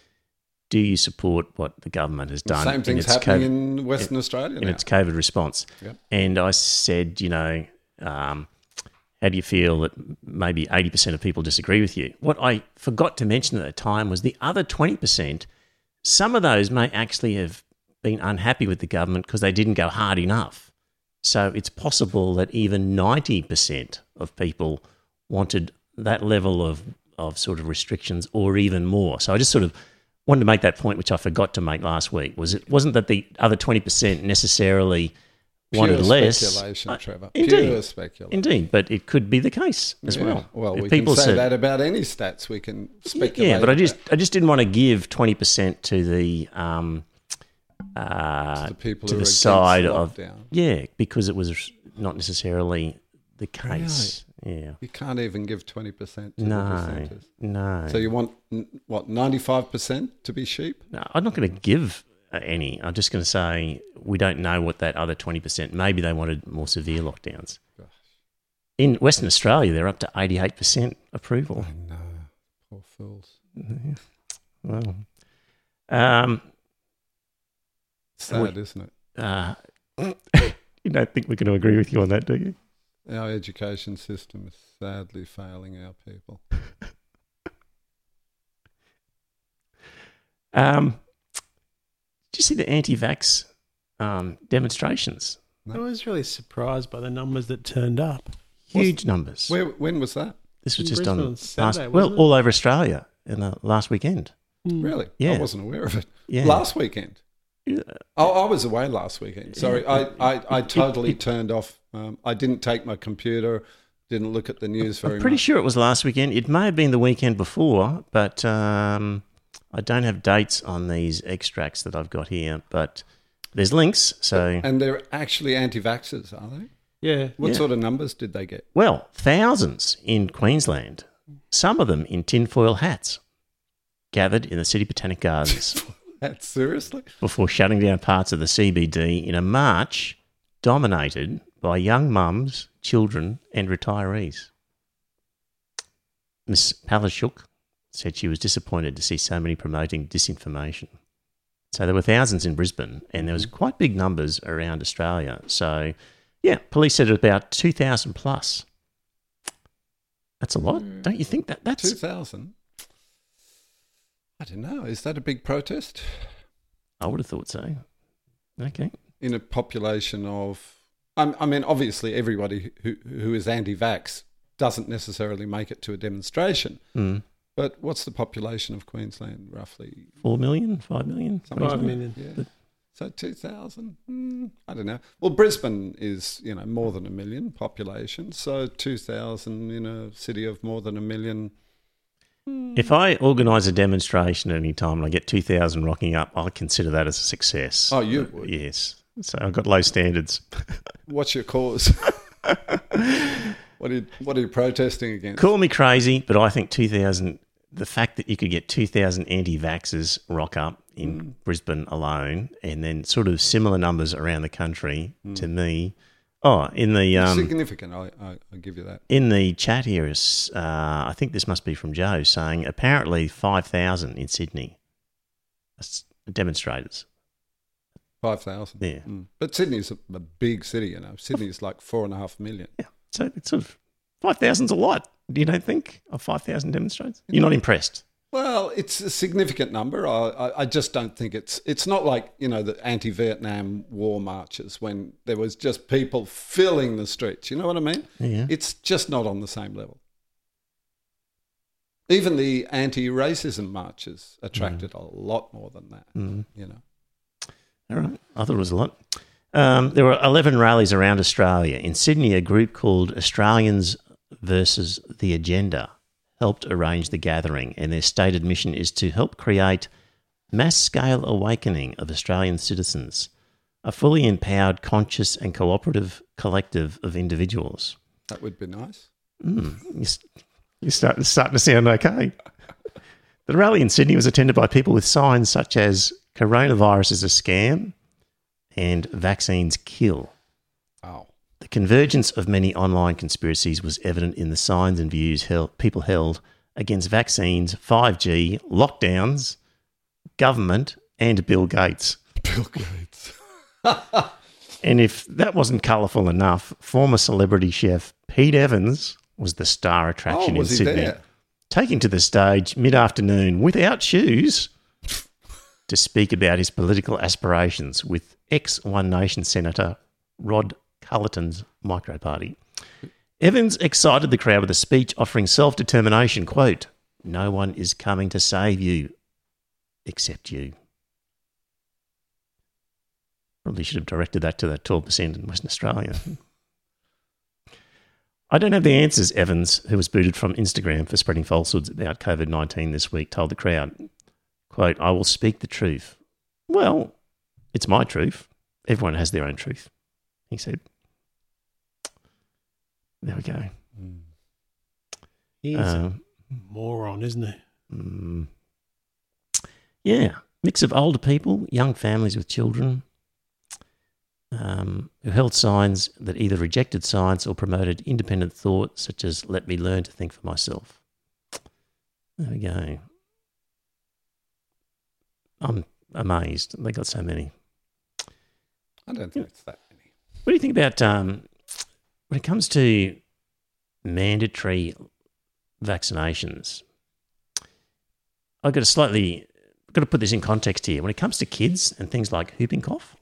do you support what the government has done? Same in thing's its happening COVID in Western Australia in now. its COVID response. Yep. And I said, you know, um, how do you feel that maybe 80% of people disagree with you? What I forgot to mention at the time was the other 20%, some of those may actually have been unhappy with the government because they didn't go hard enough. So it's possible that even 90% of people wanted that level of, of sort of restrictions or even more. So I just sort of wanted to make that point, which I forgot to make last week. Was it wasn't that the other 20% necessarily wanted less? speculation, Uh, Trevor. Indeed. Pure speculation. Indeed, but it could be the case as Yeah. well. Well, If we can say said- that about any stats. We can speculate. yeah, but I just I just didn't want to give twenty percent to the um, uh, the people to who the are against side of lockdown. yeah because it was not necessarily the case. Yeah, You can't even give twenty percent to the no, percenters. no. So you want what ninety-five percent to be sheep? No, I'm not going to give any. I'm just going to say we don't know what that other 20%. Maybe they wanted more severe lockdowns. In Western Australia, they're up to 88% approval. No, poor fools. Well, um, Sad, isn't it? uh, you don't think we're going to agree with you on that, do you? Our education system is sadly failing our people. Um, did you see the anti-vax um, demonstrations? I was really surprised by the numbers that turned up. Huge numbers. Where? When was that? this was in just Brisbane on on last, Saturday, well, it? all over Australia in the last weekend. Really? Mm. Yeah. I wasn't aware of it. Yeah. Last weekend. Yeah. Oh, I was away last weekend. Sorry, I, I, I totally turned off. Um, I didn't take my computer, didn't look at the news very much. I'm pretty much. sure it was last weekend. It may have been the weekend before, but um, I don't have dates on these extracts that I've got here. But there's links. So, And they're actually anti-vaxxers, are they? Yeah. What Yeah. sort of numbers did they get? well, thousands in Queensland, some of them in tinfoil hats, gathered in the City Botanic Gardens That seriously? before shutting down parts of the CBD in a march dominated by young mums, children, and retirees. Miss Palaszczuk said she was disappointed to see so many promoting disinformation. So there were thousands in Brisbane, and there was quite big numbers around Australia. So, yeah, police said about two thousand plus. That's a lot, don't you think? That that's Two thousand. I don't know. Is that a big protest I would have thought so. Okay, in a population of? I'm- I mean, obviously, everybody who who is anti-vax doesn't necessarily make it to a demonstration. mm. But what's the population of Queensland roughly? four million, five million, Something Five like million. Yeah. So 2,000? Mm, I don't know. Well, Brisbane is, you know, more than a million population. So 2,000 in a city of more than a million. If I organise a demonstration at any time and I get 2,000 rocking up, I consider that as a success. Oh, you would. Yes. So I've got low standards. What's your cause? what are you, what are you protesting against? Call me crazy, but I think 2,000, the fact that you could get 2,000 anti vaxxers rock up in Brisbane alone and then sort of similar numbers around the country to me. Oh, in the. Um, Significant. I, I, I give you that. in the chat here is, uh, I think this must be from Joe, saying apparently 5,000 in Sydney. That's demonstrators. Five thousand. Yeah. Mm. But Sydney's a, a big city. You know, Sydney's like four and a half million. Yeah. So it's sort of 5,000's a lot. Do you don't think of 5,000 demonstrators? You're not impressed? Well, it's a significant number. I, I, just don't think it's. It's not like you know the anti-Vietnam War marches when there was just people filling the streets. You know what I mean? Yeah. It's just not on the same level. Even the anti-racism marches attracted a lot more than that. You know. All right. I thought it was a lot. Um, there were 11 rallies around Australia. In Sydney, a group called Australians versus the Agenda helped arrange the gathering, and their stated mission is to help create mass scale awakening of Australian citizens, a fully empowered, conscious, and cooperative collective of individuals. That would be nice. Hmm, you're, you're starting, starting to sound okay. The rally in Sydney was attended by people with signs such as coronavirus is a scam and vaccines kill. Oh, The convergence of many online conspiracies was evident in the signs and views held, people held against vaccines, 5G, lockdowns, government, and Bill Gates. Bill Gates. And if that wasn't colourful enough, former celebrity chef Pete Evans was the star Oh, attraction was in Sydney. there? taking to the stage mid afternoon without shoes to speak about his political aspirations with ex One Nation Senator Rod Culleton's micro party. Evans excited the crowd with a speech offering self determination. Quote, No one is coming to save you except you. Probably should have directed that to that 12% in Western Australia. I don't have the answers, Evans, who was booted from Instagram for spreading falsehoods about COVID 19 this week, told the crowd, quote, I will speak the truth. Well, it's my truth. Everyone has their own truth, he said. There we go. He's Um, a moron, isn't he? mm, yeah, mix of older people, young families with children, um, who held signs that either rejected science or promoted independent thought, such as "Let me learn to think for myself." There we go. I'm amazed they got so many. I don't think it's that many. What do you think about um, when it comes to mandatory vaccinations? I've got to slightly got to put this in context here. When it comes to kids and things like whooping cough,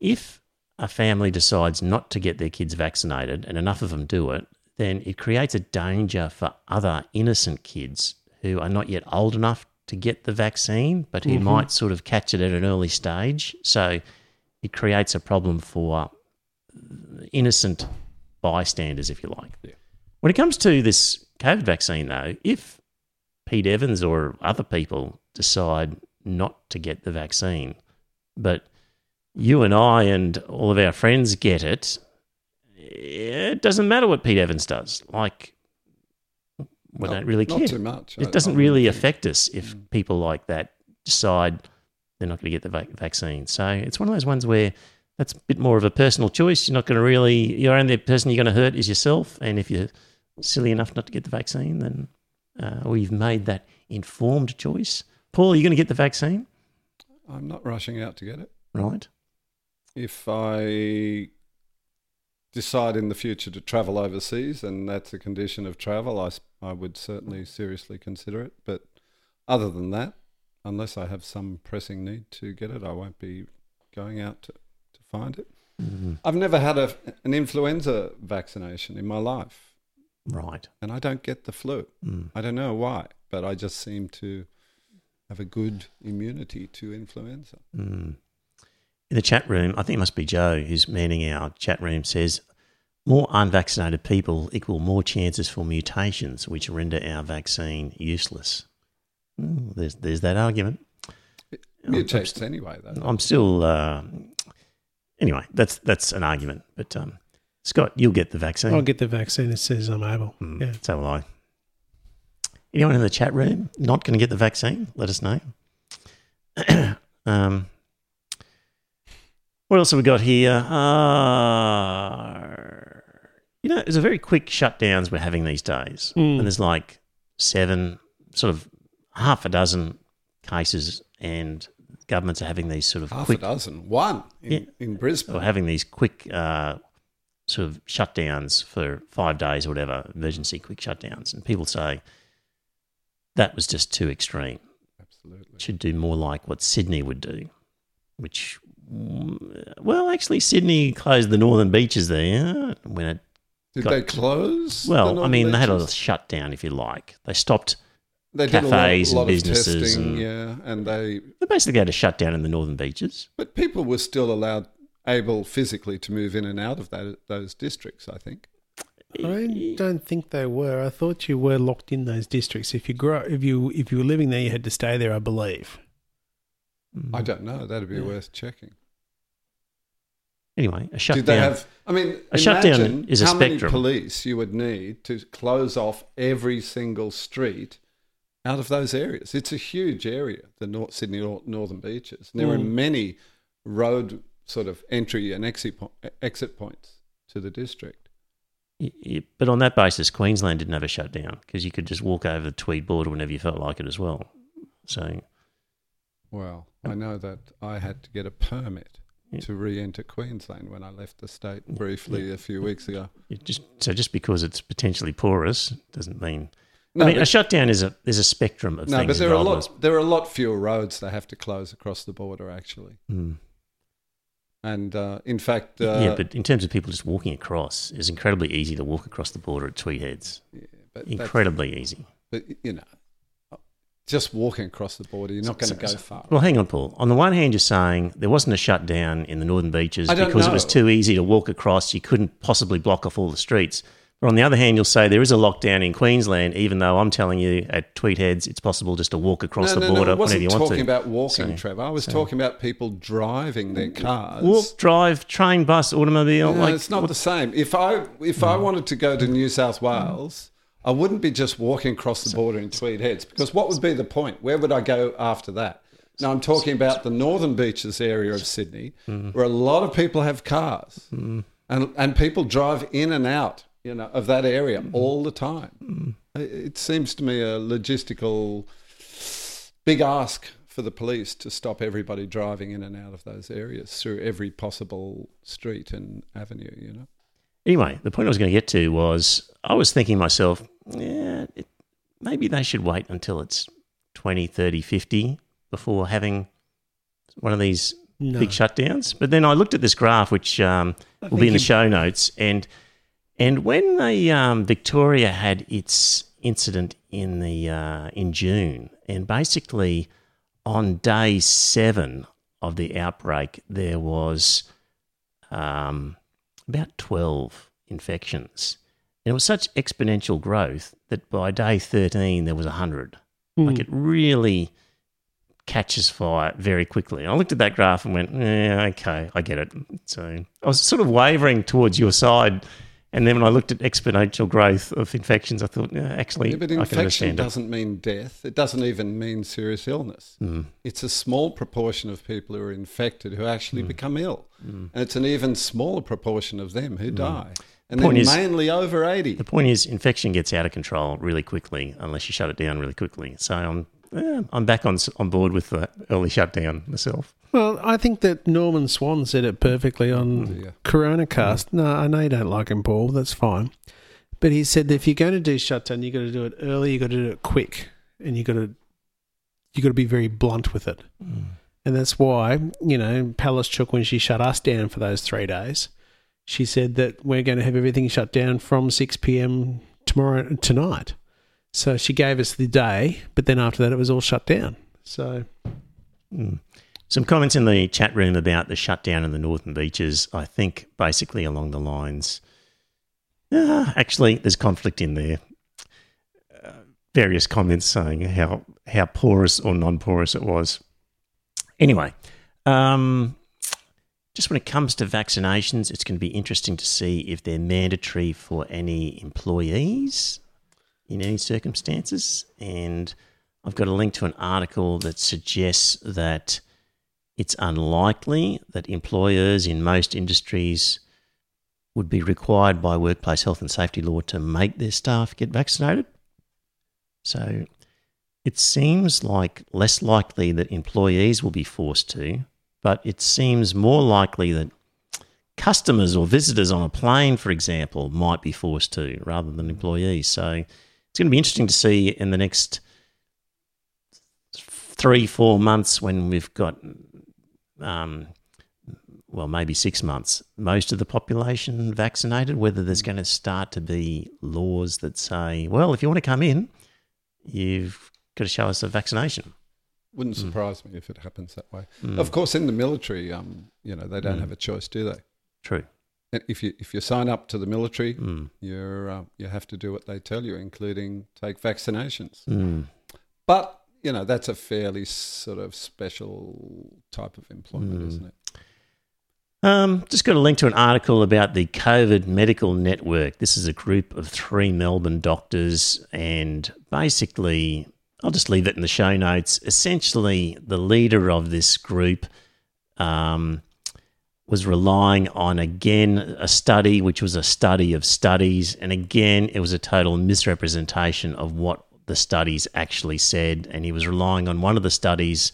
if a family decides not to get their kids vaccinated and enough of them do it, then it creates a danger for other innocent kids who are not yet old enough to get the vaccine, but who mm-hmm. might sort of catch it at an early stage. So it creates a problem for innocent bystanders, if you like. Yeah. When it comes to this COVID vaccine, though, if Pete Evans or other people decide not to get the vaccine, but you and I and all of our friends get it, it doesn't matter what Pete Evans does. Like, we Not- don't really care. not too much. I- It doesn't I really think. affect us if mm. people like that decide they're not going to get the vac- vaccine. So it's one of those ones where that's a bit more of a personal choice. You're not going to really, you're only person you're going to hurt is yourself. And if you're silly enough not to get the vaccine, then, uh, or you've made that informed choice. Paul, are you going to get the vaccine? I'm not rushing out to get it. Right. If I decide in the future to travel overseas and that's a condition of travel, I, I would certainly seriously consider it. But other than that, unless I have some pressing need to get it, I won't be going out to find it. I've never had a, an influenza vaccination in my life, Right. and I don't get the flu. Mm. I don't know why, but I just seem to have a good immunity to influenza. Mm. In the chat room, I think it must be Joe who's manning our chat room, says more unvaccinated people equal more chances for mutations, which render our vaccine useless. Mm, there's there's that argument. Mutates anyway, though. I'm still uh, anyway. That's that's an argument, but um, Scott, you'll get the vaccine. I'll get the vaccine as soon as I'm able. Mm, Yeah. So will I. Anyone in the chat room not going to get the vaccine? Let us know. um, what else have we got here? Uh, you know, there's a very quick shutdowns we're having these days, Mm. and there's like seven, sort of half a dozen cases, and governments are having these sort of Half quick a dozen. One in, Yeah. in Brisbane. or having these quick uh, sort of shutdowns for five days or whatever, emergency quick shutdowns. And people say that was just too extreme. Absolutely. Should do more like what Sydney would do, which, mm, well, actually, Sydney closed the northern beaches there when it. Did they close? the Well, I Northern mean, they had a Beaches? shutdown, if you like. They stopped. They did cafes a lot, and lot of businesses testing, and- yeah, and they. They basically had a shutdown in the northern beaches. But people were still allowed, able physically to move in and out of that, those districts. I think. I don't think they were. I thought you were locked in those districts. If you grow, if you if you were living there, you had to stay there. I believe. Mm. I don't know. That'd be Yeah. worth checking. Anyway, a shutdown. Did they have? I mean, A shutdown is a how spectrum. many police you would need to close off every single street out of those areas. It's a huge area, the North Sydney Northern Beaches. And there are Mm. many road sort of entry and exit po- exit points to the district. But on that basis, Queensland didn't have a shutdown because you could just walk over the Tweed border whenever you felt like it as well. So Well, I know that I had to get a permit Yeah. to re-enter Queensland when I left the state briefly a few weeks ago. just so just because it's potentially porous doesn't mean. No, I mean, but- a shutdown is a there's a spectrum of No, things. but there are a lot. There are a lot fewer roads they have to close across the border, actually. Mm. And uh, in fact, uh, yeah, but in terms of people just walking across, it's incredibly easy to walk across the border at Tweed Heads. yeah, but Incredibly easy. But you know, just walking across the border, you're not going to So- go so- far. Well, hang on, Paul. On the one hand, you're saying there wasn't a shutdown in the northern beaches because it was too easy to walk across. You couldn't possibly block off all the streets. On the other hand, you'll say there is a lockdown in Queensland, even though I'm telling you at Tweed Heads it's possible just to walk across no, the no, border no, I wasn't you want talking about walking, So- Trevor. I was so- talking about people driving their cars. Walk, drive, train, bus, automobile. No, like, it's not what- the same. If I if I wanted to go to New South Wales, I wouldn't be just walking across the border in Tweed Heads because what would be the point? Where would I go after that? Now I'm talking about the northern beaches area of Sydney, mm. where a lot of people have cars, mm. and and people drive in and out, you know, of that area all the time. It, it seems to me a logistical big ask for the police to stop everybody driving in and out of those areas through every possible street and avenue. You know. Anyway, the point I was going to get to was I was thinking myself, yeah, it, maybe they should wait until it's 20, 30, 50 before having one of these No. big shutdowns. But then I looked at this graph, which um, will be in the show notes, and and when the um, Victoria had its incident in the uh, in June, and basically on day seven of the outbreak, there was um, about twelve infections, and it was such exponential growth that by day thirteen there was hundred. Like Mm. it really catches fire very quickly. And I looked at that graph and went, yeah, okay, I get it. So I was sort of wavering towards your side. And then when I looked at exponential growth of infections, I thought, yeah, actually, Yeah, but I can infection understand it. doesn't mean death. It doesn't even mean serious illness. Hmm. It's a small proportion of people who are infected who actually Hmm. become ill, and it's an even smaller proportion of them who die, and Hmm. Point they're is- mainly over eighty. The point is, infection gets out of control really quickly unless you shut it down really quickly. So I'm, yeah, I'm back on on board with the early shutdown myself. Well, I think that Norman Swan said it perfectly on oh, Yeah. Coronacast. No, I know you don't like him, Paul. That's fine. But he said that if you're going to do shutdown, you've got to do it early. you've got to do it quick, and you got to you got to be very blunt with it. Hmm. And that's why you know Palaszczuk when she shut us down for those three days, she said that we're going to have everything shut down from six p.m. tomorrow tonight. So she gave us the day, but then after that, it was all shut down. So Some comments in the chat room about the shutdown in the northern beaches. I think basically along the lines Uh, actually, there's conflict in there. Uh, various comments saying how how porous or non-porous it was. Anyway, um, just when it comes to vaccinations, it's going to be interesting to see if they're mandatory for any employees in any circumstances. And I've got a link to an article that suggests that it's unlikely that employers in most industries would be required by workplace health and safety law to make their staff get vaccinated. So it seems like less likely that employees will be forced to, but it seems more likely that customers or visitors on a plane, for example, might be forced to rather than employees. So it's going to be interesting to see in the next three, four months when we've got um, well, maybe six months, most of the population vaccinated, whether there's going to start to be laws that say, well, if you want to come in, you've got to show us a vaccination. Wouldn't surprise mm. me if it happens that way. Mm. Of course, in the military, um, you know, they don't mm. have a choice, do they? True. If you if you sign up to the military, mm. you're uh, you have to do what they tell you, including take vaccinations. Mm. But you know, that's a fairly sort of special type of employment, mm. isn't it? Um, just got a link to an article about the COVID Medical Network. This is a group of three Melbourne doctors, and basically, I'll just leave it in the show notes. Essentially, the leader of this group um, was relying on, again, a study, which was a study of studies. And again, it was a total misrepresentation of what the studies actually said. And he was relying on one of the studies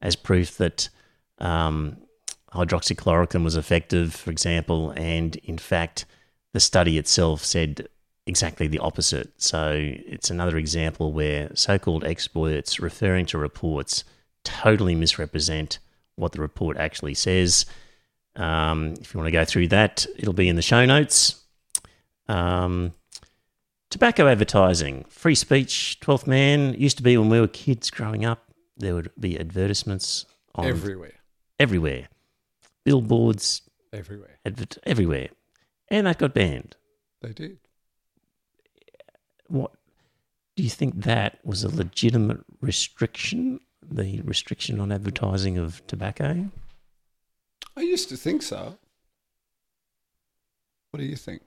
as proof that. Um, hydroxychloroquine was effective, for example, and in fact, the study itself said exactly the opposite. So it's another example where so called experts referring to reports totally misrepresent what the report actually says. Um, if you want to go through that, it'll be in the show notes. Um, tobacco advertising, free speech, 12th man. Used to be when we were kids growing up, there would be advertisements on everywhere. Everywhere billboards everywhere, advert- everywhere, and that got banned. They did. What do you think that was a legitimate restriction? The restriction on advertising of tobacco. I used to think so. What do you think?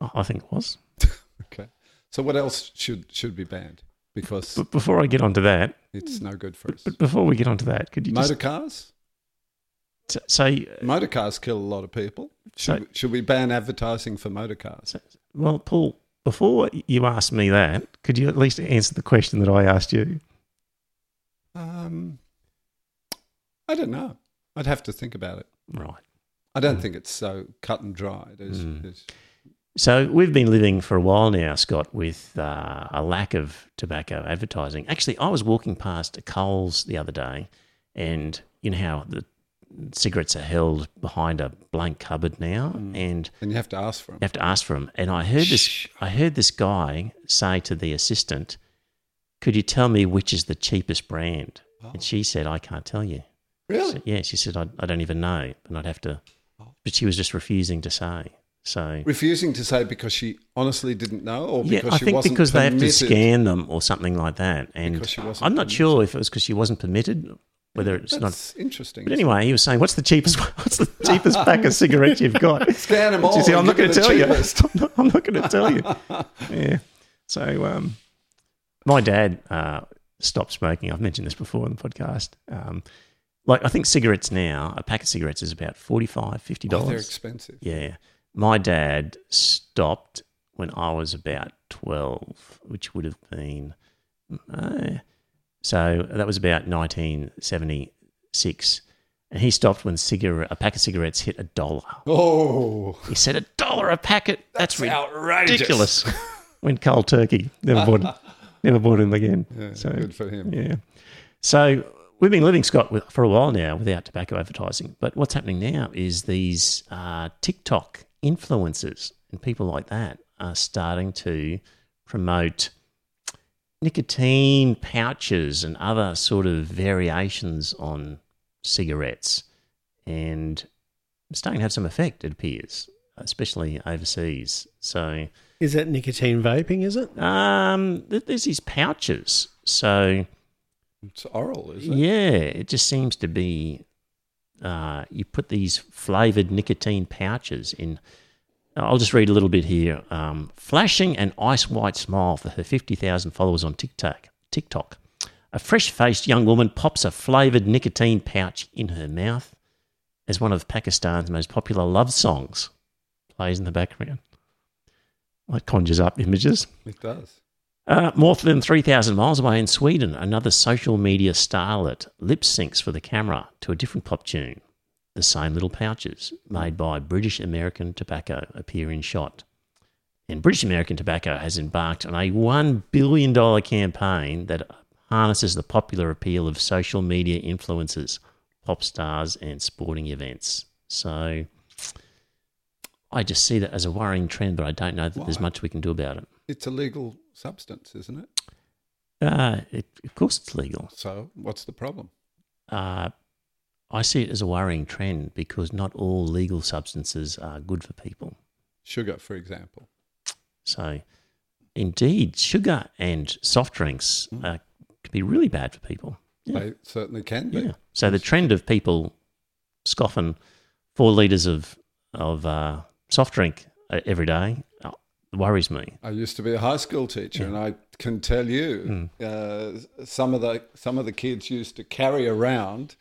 Oh, I think it was. okay. So what else should should be banned? Because but before I get onto that, it's no good for us. But before we get onto that, could you motor just, cars? So, motor cars kill a lot of people. Should, so, should we ban advertising for motor cars? So, well, Paul, before you ask me that, could you at least answer the question that I asked you? Um, I don't know. I'd have to think about it. Right. I don't mm. think it's so cut and dried as, mm. as so we've been living for a while now, Scott, with uh, a lack of tobacco advertising. Actually, I was walking past a Coles the other day, and you know how the cigarettes are held behind a blank cupboard now, mm. and and you have to ask for them. You have to ask for them. And I heard Shh. this. I heard this guy say to the assistant, "Could you tell me which is the cheapest brand?" Oh. And she said, "I can't tell you." Really? So, yeah. She said, I, "I don't even know," and I'd have to. But she was just refusing to say. So refusing to say because she honestly didn't know, or because yeah, I she think wasn't because permitted. they have to scan them or something like that. And I'm not permitted. sure if it was because she wasn't permitted whether it's That's not interesting. But anyway, he was saying, "What's the cheapest? What's the cheapest pack of cigarettes you've got?" Scan them all. She said, "I'm not going to tell you. I'm not, I'm not going to tell you." yeah. So, um, my dad uh, stopped smoking. I've mentioned this before on the podcast. Um, like I think cigarettes now, a pack of cigarettes is about 45 50 dollars. Oh, they're expensive. Yeah. My dad stopped when I was about 12, which would have been. Uh, so that was about 1976. And he stopped when cigarette, a pack of cigarettes hit a dollar. Oh. He said, a dollar a packet? That's, That's outrageous. ridiculous. Went cold turkey. Never bought him. Never bought him again. Yeah, so, good for him. Yeah. So we've been living, Scott, with, for a while now without tobacco advertising. But what's happening now is these uh, TikTok influencers and people like that are starting to promote – nicotine pouches and other sort of variations on cigarettes, and it's starting to have some effect. It appears especially overseas. So Is that nicotine vaping? Is it? um, th- there's these pouches. So It's oral, is it? yeah, it just seems to be. Uh, you put these flavored nicotine pouches in. I'll just read a little bit here. Um, flashing an ice white smile for her 50,000 followers on TikTok. TikTok. A fresh faced young woman pops a flavored nicotine pouch in her mouth as one of Pakistan's most popular love songs plays in the background. That conjures up images. It does. Uh, more than 3,000 miles away in Sweden, another social media starlet lip syncs for the camera to a different pop tune. The same little pouches made by British American Tobacco appear in shot. And British American Tobacco has embarked on a $1 billion campaign that harnesses the popular appeal of social media influencers, pop stars, and sporting events. So I just see that as a worrying trend, but I don't know that there's much we can do about it. It's a legal substance, isn't it? Uh, it, of course, it's legal. So what's the problem? Uh, I see it as a worrying trend because not all legal substances are good for people. Sugar, for example. So, indeed, sugar and soft drinks uh, can be really bad for people. Yeah. They certainly can be. yeah. So the trend of people scoffing four liters of of uh, soft drink uh, every day uh, worries me. I used to be a high school teacher, and I can tell you, uh, some of the some of the kids used to carry around,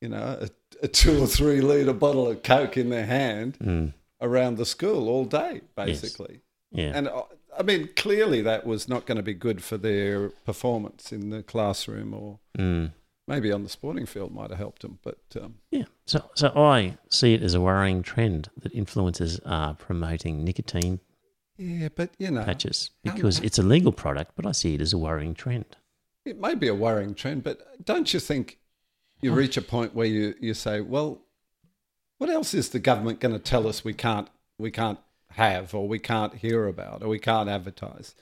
you know, a, a two or three liter bottle of Coke in their hand around the school all day, basically. Yeah. And uh, I mean, clearly that was not going to be good for their performance in the classroom, or Mm. maybe on the sporting field might have helped them. But um, Yeah. So, so I see it as a worrying trend that influencers are promoting nicotine yeah, but you know, patches um, because it's a legal product, but I see it as a worrying trend. It may be a worrying trend, but don't you think you reach a point where you, you say, well, what else is the government going to tell us we can't we can't have or we can't hear about or we can't advertise?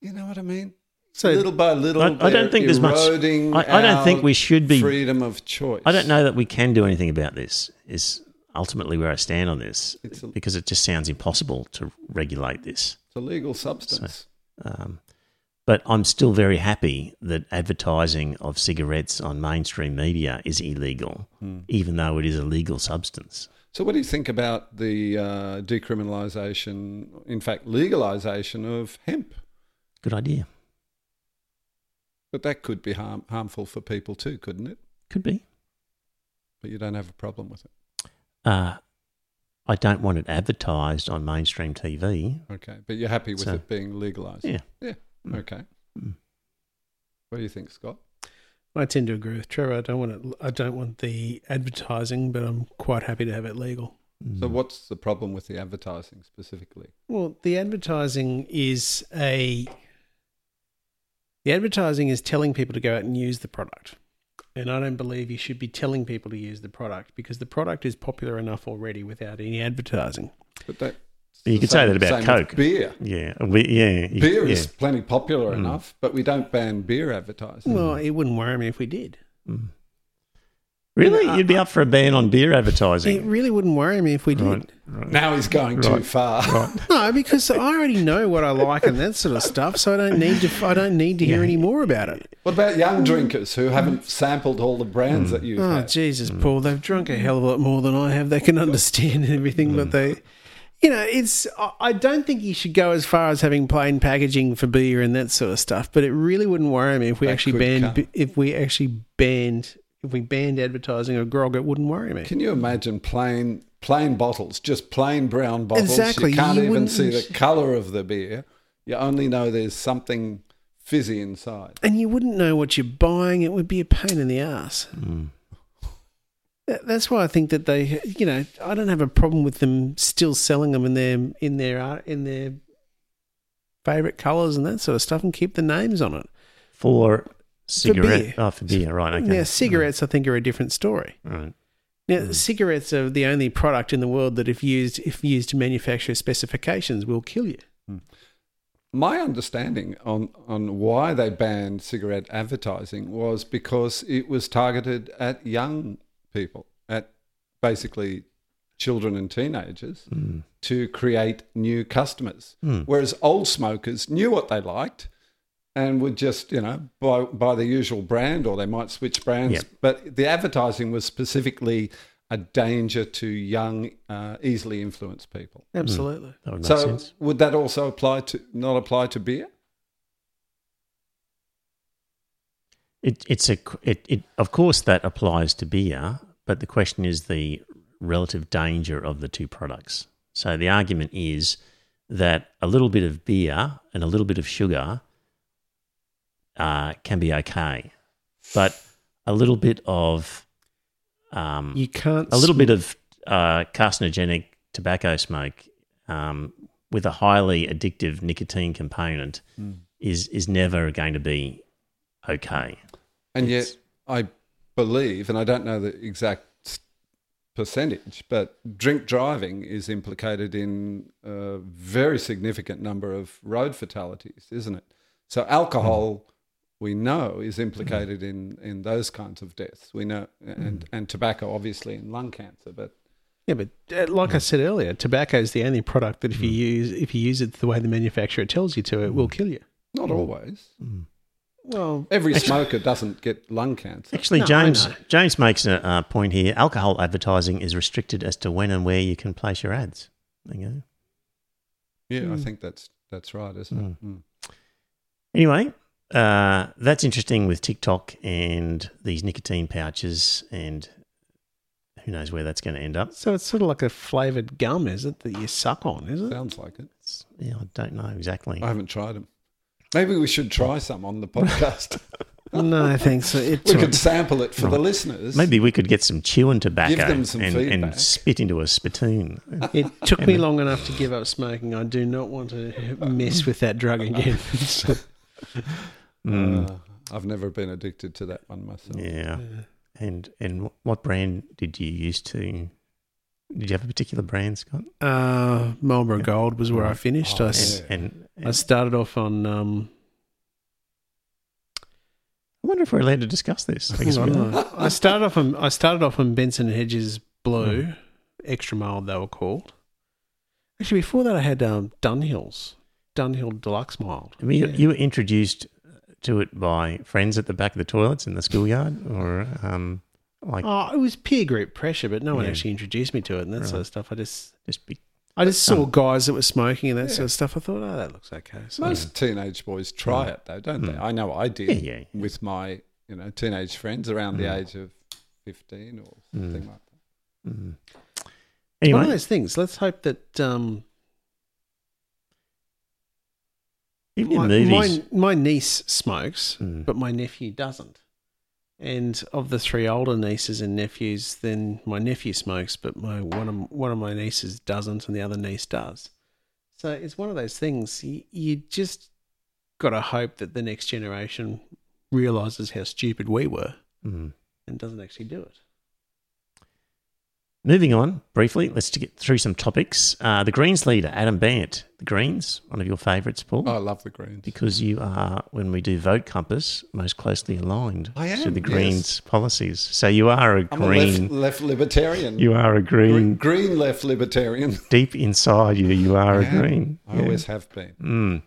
You know what I mean? So- little by little, I- I don't think there's much- I- I don't think we should be- freedom of choice. I don't know that we can do anything about this. Is ultimately where I stand on this a- because it just sounds impossible to regulate this. It's a legal substance. Um, but I'm still very happy that advertising of cigarettes on mainstream media is illegal, Hmm. even though it is a legal substance. So, what do you think about the uh, decriminalisation, in fact, legalisation of hemp? Good idea. But that could be harm, harmful for people too, couldn't it? Could be. But you don't have a problem with it. Uh, I don't want it advertised on mainstream TV. Okay, but you're happy with So- it being legalised? Yeah. Yeah. Mm. Okay. Mm. What do you think, Scott? I tend to agree with Trevor. I don't want it. I don't want the advertising, but I'm quite happy to have it legal. Mm. So, what's the problem with the advertising specifically? Well, the advertising is a. The advertising is telling people to go out and use the product. And I don't believe you should be telling people to use the product because the product is popular enough already without any advertising. But that You could say that about Coke. Beer. Yeah, we, yeah, you- Beer yeah. is plenty popular Mm. enough, but we don't ban beer advertising. Well, it wouldn't worry me if we did. Mm. Really, I- you'd be up for a ban on beer advertising? It really wouldn't worry me if we did. Right, right. now he's going too Right. far. No, because I already know what I like and that sort of stuff, so I don't need to. I don't need to hear any more about it. What about young drinkers who haven't sampled all the brands mm. that you've Oh had? Jesus, mm. Paul! They've drunk a hell of a lot more than I have. They can understand everything, but mm. they, you know, it's. I- I don't think you should go as far as having plain packaging for beer and that sort of stuff. But it really wouldn't worry me if we That actually banned. come. If we actually banned. If we banned advertising of grog, it wouldn't worry me. Can you imagine plain plain bottles, just plain brown bottles? Exactly, You can't you even wouldn't- see the colour of the beer. You only know there's something fizzy inside. and you wouldn't know what you're buying. It would be a pain in the ass. Mm. That's why I think that they, you know, I don't have a problem with them still selling them in their in their art in their favorite colors and that sort of stuff, and keep the names on it. For cigarette? beer. Oh, for beer, right? Okay. Now, cigarettes, I think, are a different story. Right. Now, cigarettes are the only product in the world that, if used if used to manufacture specifications, will kill you. My understanding on, on why they banned cigarette advertising was because it was targeted at young people, at basically children and teenagers Mm. to create new customers. Mm. Whereas old smokers knew what they liked and would just, you know, buy, buy the usual brand or they might switch brands. Yep. But the advertising was specifically a danger to young, uh, easily influenced people. Absolutely. That would make So sense. would that also apply to not apply to beer? It, it's a it, it of course that applies to beer, but the question is the relative danger of the two products. So the argument is that a little bit of beer and a little bit of sugar uh, can be okay, but a little bit of um, You can't. a little sm- bit of uh, carcinogenic tobacco smoke um, with a highly addictive nicotine component is is never going to be okay. And It's- yet, I believe, and I don't know the exact percentage, but drink driving is implicated in a very significant number of road fatalities, isn't it? So alcohol, we know, is mm-hmm. implicated in, in those kinds of deaths. We know, and, mm-hmm. and tobacco, obviously, in lung cancer. But Yeah, but uh, like I said earlier, tobacco is the only product that if you mm. use if you use it the way the manufacturer tells you to, it will mm. kill you. not mm. always. Well, Every smoker doesn't get lung cancer. Actually, No, James. James makes a uh, point here. Alcohol advertising is restricted as to when and where you can place your ads. There you go. Yeah, I think that's that's right, isn't it? Mm. Anyway, uh, that's interesting with TikTok and these nicotine pouches, and who knows where that's going to end up. so it's sort of like a flavored gum, is it that you suck on? Is it? Sounds like it. It's- yeah, I don't know exactly. I haven't tried them. Maybe we should try some on the podcast. no, thanks. It's we could sample it for the listeners. Maybe we could get some chewing tobacco them some and, and spit into a spittoon. It took me long enough to give up smoking. I do not want to mess with that drug again. Mm. Uh, I've never been addicted to that one myself. Yeah. And and what brand did you use to? Did you have a particular brand, Scott? uh, Marlboro Gold was where I finished. I, s- And, and, I started off on. Um, I wonder if we're allowed to discuss this. I guess I, don't know. I started off on. I started off on Benson Hedges Blue, extra mild they were called. Actually, before that, I had um, Dunhills, Dunhill Deluxe Mild. I mean, you, Yeah. you were introduced to it by friends at the back of the toilets in the schoolyard, or um, like Oh, it was peer group pressure, but no one Yeah. actually introduced me to it and that sort of stuff. I just, just be, I just saw Um, guys that were smoking and that sort of stuff. I thought, oh, that looks okay. So, Most teenage boys try it though, don't they? I know I did Yeah, yeah, yeah. with my you know teenage friends around the age of fifteen or something like that. mm. It's one of Anyway, those things. Let's hope that um, even in my, movies, my, my niece smokes, Mm. but my nephew doesn't. And of the three older nieces and nephews, then my nephew smokes, but my one of one of my nieces doesn't, and the other niece does. So it's one of those things. You, you just got to hope that the next generation realizes how stupid we were Mm. and doesn't actually do it. Moving on briefly, let's to get through some topics. Uh, the Greens leader, Adam Bandt. The Greens, one of your favourites, Paul, Oh, I love the Greens. because you are, when we do Vote Compass, most closely aligned I to am, the yes. Greens policies. So you are a I'm a Green. left, left libertarian. you are a green, Green. green left libertarian. Deep inside you, you are a am. Green. I Yeah. always have been. Mm.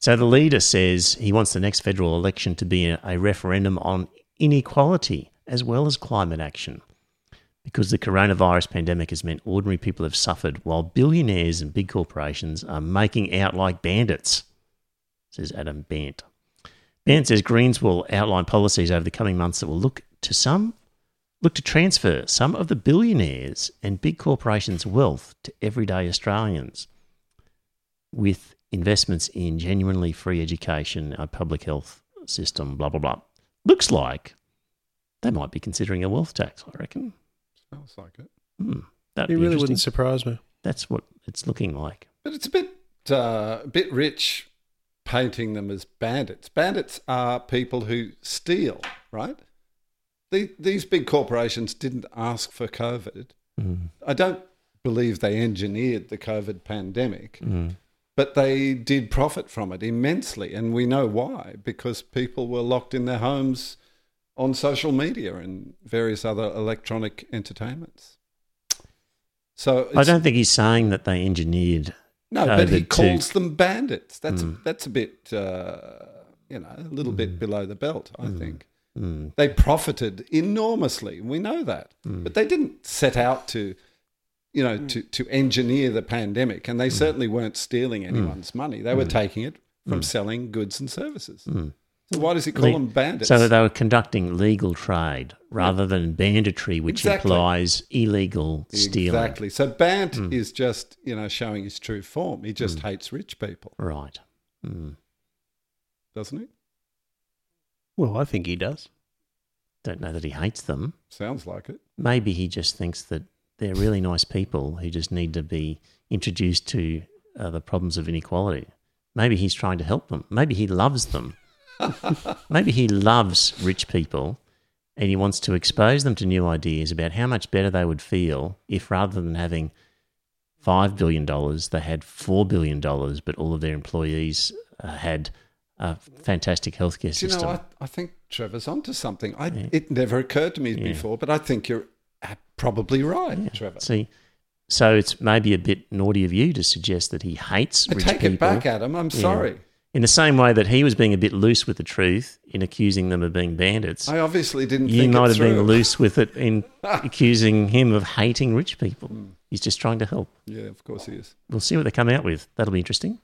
So the leader says he wants the next federal election to be a, a referendum on inequality as well as climate action. Because the coronavirus pandemic has meant ordinary people have suffered while billionaires and big corporations are making out like bandits, says Adam Bandt. Bandt says Greens will outline policies over the coming months that will look to some look to transfer some of the billionaires and big corporations' wealth to everyday Australians with investments in genuinely free education, a public health system, blah, blah, blah. Looks like they might be considering a wealth tax, I reckon. Sounds like it. That'd It really wouldn't surprise me. That's what it's looking like. But it's a bit uh, a bit rich painting them as bandits. Bandits are people who steal, right? The, these big corporations didn't ask for COVID. Mm, I don't believe they engineered the COVID pandemic, mm, but they did profit from it immensely. And we know why because people were locked in their homes on social media and various other electronic entertainments. So I don't think he's saying that they engineered. no, but he COVID to- calls them bandits. That's Mm. a, that's a bit uh, you know a little bit below the belt. I think Mm. they profited enormously. We know that, Mm. but they didn't set out to. You know, to, to engineer the pandemic, and they Mm. certainly weren't stealing anyone's money. They were taking it from selling goods and services. So why does he call Le- them bandits? Mm. So they were conducting legal trade rather than banditry, which Exactly. implies illegal stealing. Exactly. So Bandt is just, you know, showing his true form. He just hates rich people, Right. Mm. doesn't he? Well, I think he does. Don't know that he hates them. Sounds like it. Maybe he just thinks that they're really nice people who just need to be introduced to uh, the problems of inequality. Maybe he's trying to help them. Maybe he loves them. Maybe he loves rich people and he wants to expose them to new ideas about how much better they would feel if rather than having $5 billion, they had $4 billion, but all of their employees uh, had a fantastic healthcare Do you system. know, I, I think Trevor's onto something. I, It never occurred to me before, but I think you're uh, probably right, Trevor. See, so it's maybe a bit naughty of you to suggest that he hates I rich take people. Take it back, Adam. I'm Yeah. sorry. In the same way that he was being a bit loose with the truth in accusing them of being bandits, I obviously didn't you think might it have been loose with it in accusing him of hating rich people. He's just trying to help. Yeah, of course he is. We'll see what they come out with. That'll be interesting.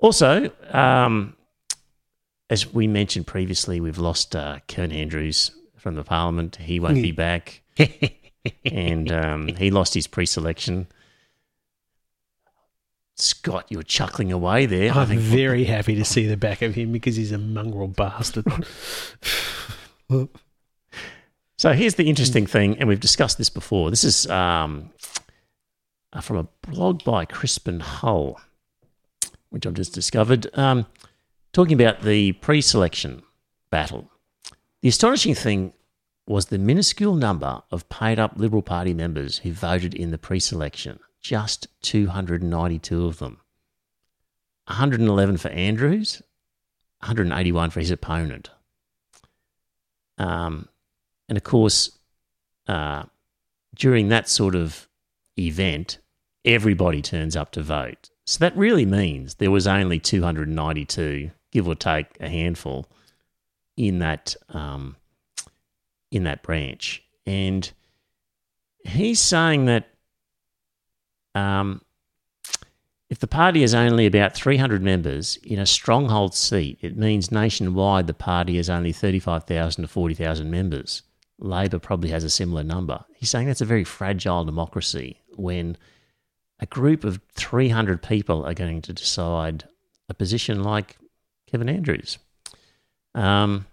Also, um, as we mentioned previously, we've lost uh, Kevin Andrews from the Parliament. He won't be back, and um, he lost his pre-selection. Scott, you're chuckling away there. I'm very happy to see the back of him because he's a mongrel bastard. So here's the interesting thing, and we've discussed this before. This is um, uh, from a blog by Crispin Hull, which I've just discovered, um, talking about the pre selection battle. The astonishing thing was the minuscule number of paid up Liberal Party members who voted in the pre selection, just 292 of them. 111 for Andrews, 181 for his opponent. Um, and of course, uh, during that sort of event, everybody turns up to vote. So that really means there was only 292, give or take a handful, in that um, in that branch. And he's saying that um, if the party has only about 300 members in a stronghold seat, it means nationwide the party has only 35,000 to 40,000 members. Labor probably has a similar number. He's saying that's a very fragile democracy when a group of 300 people are going to decide a position like Kevin Andrews. Um,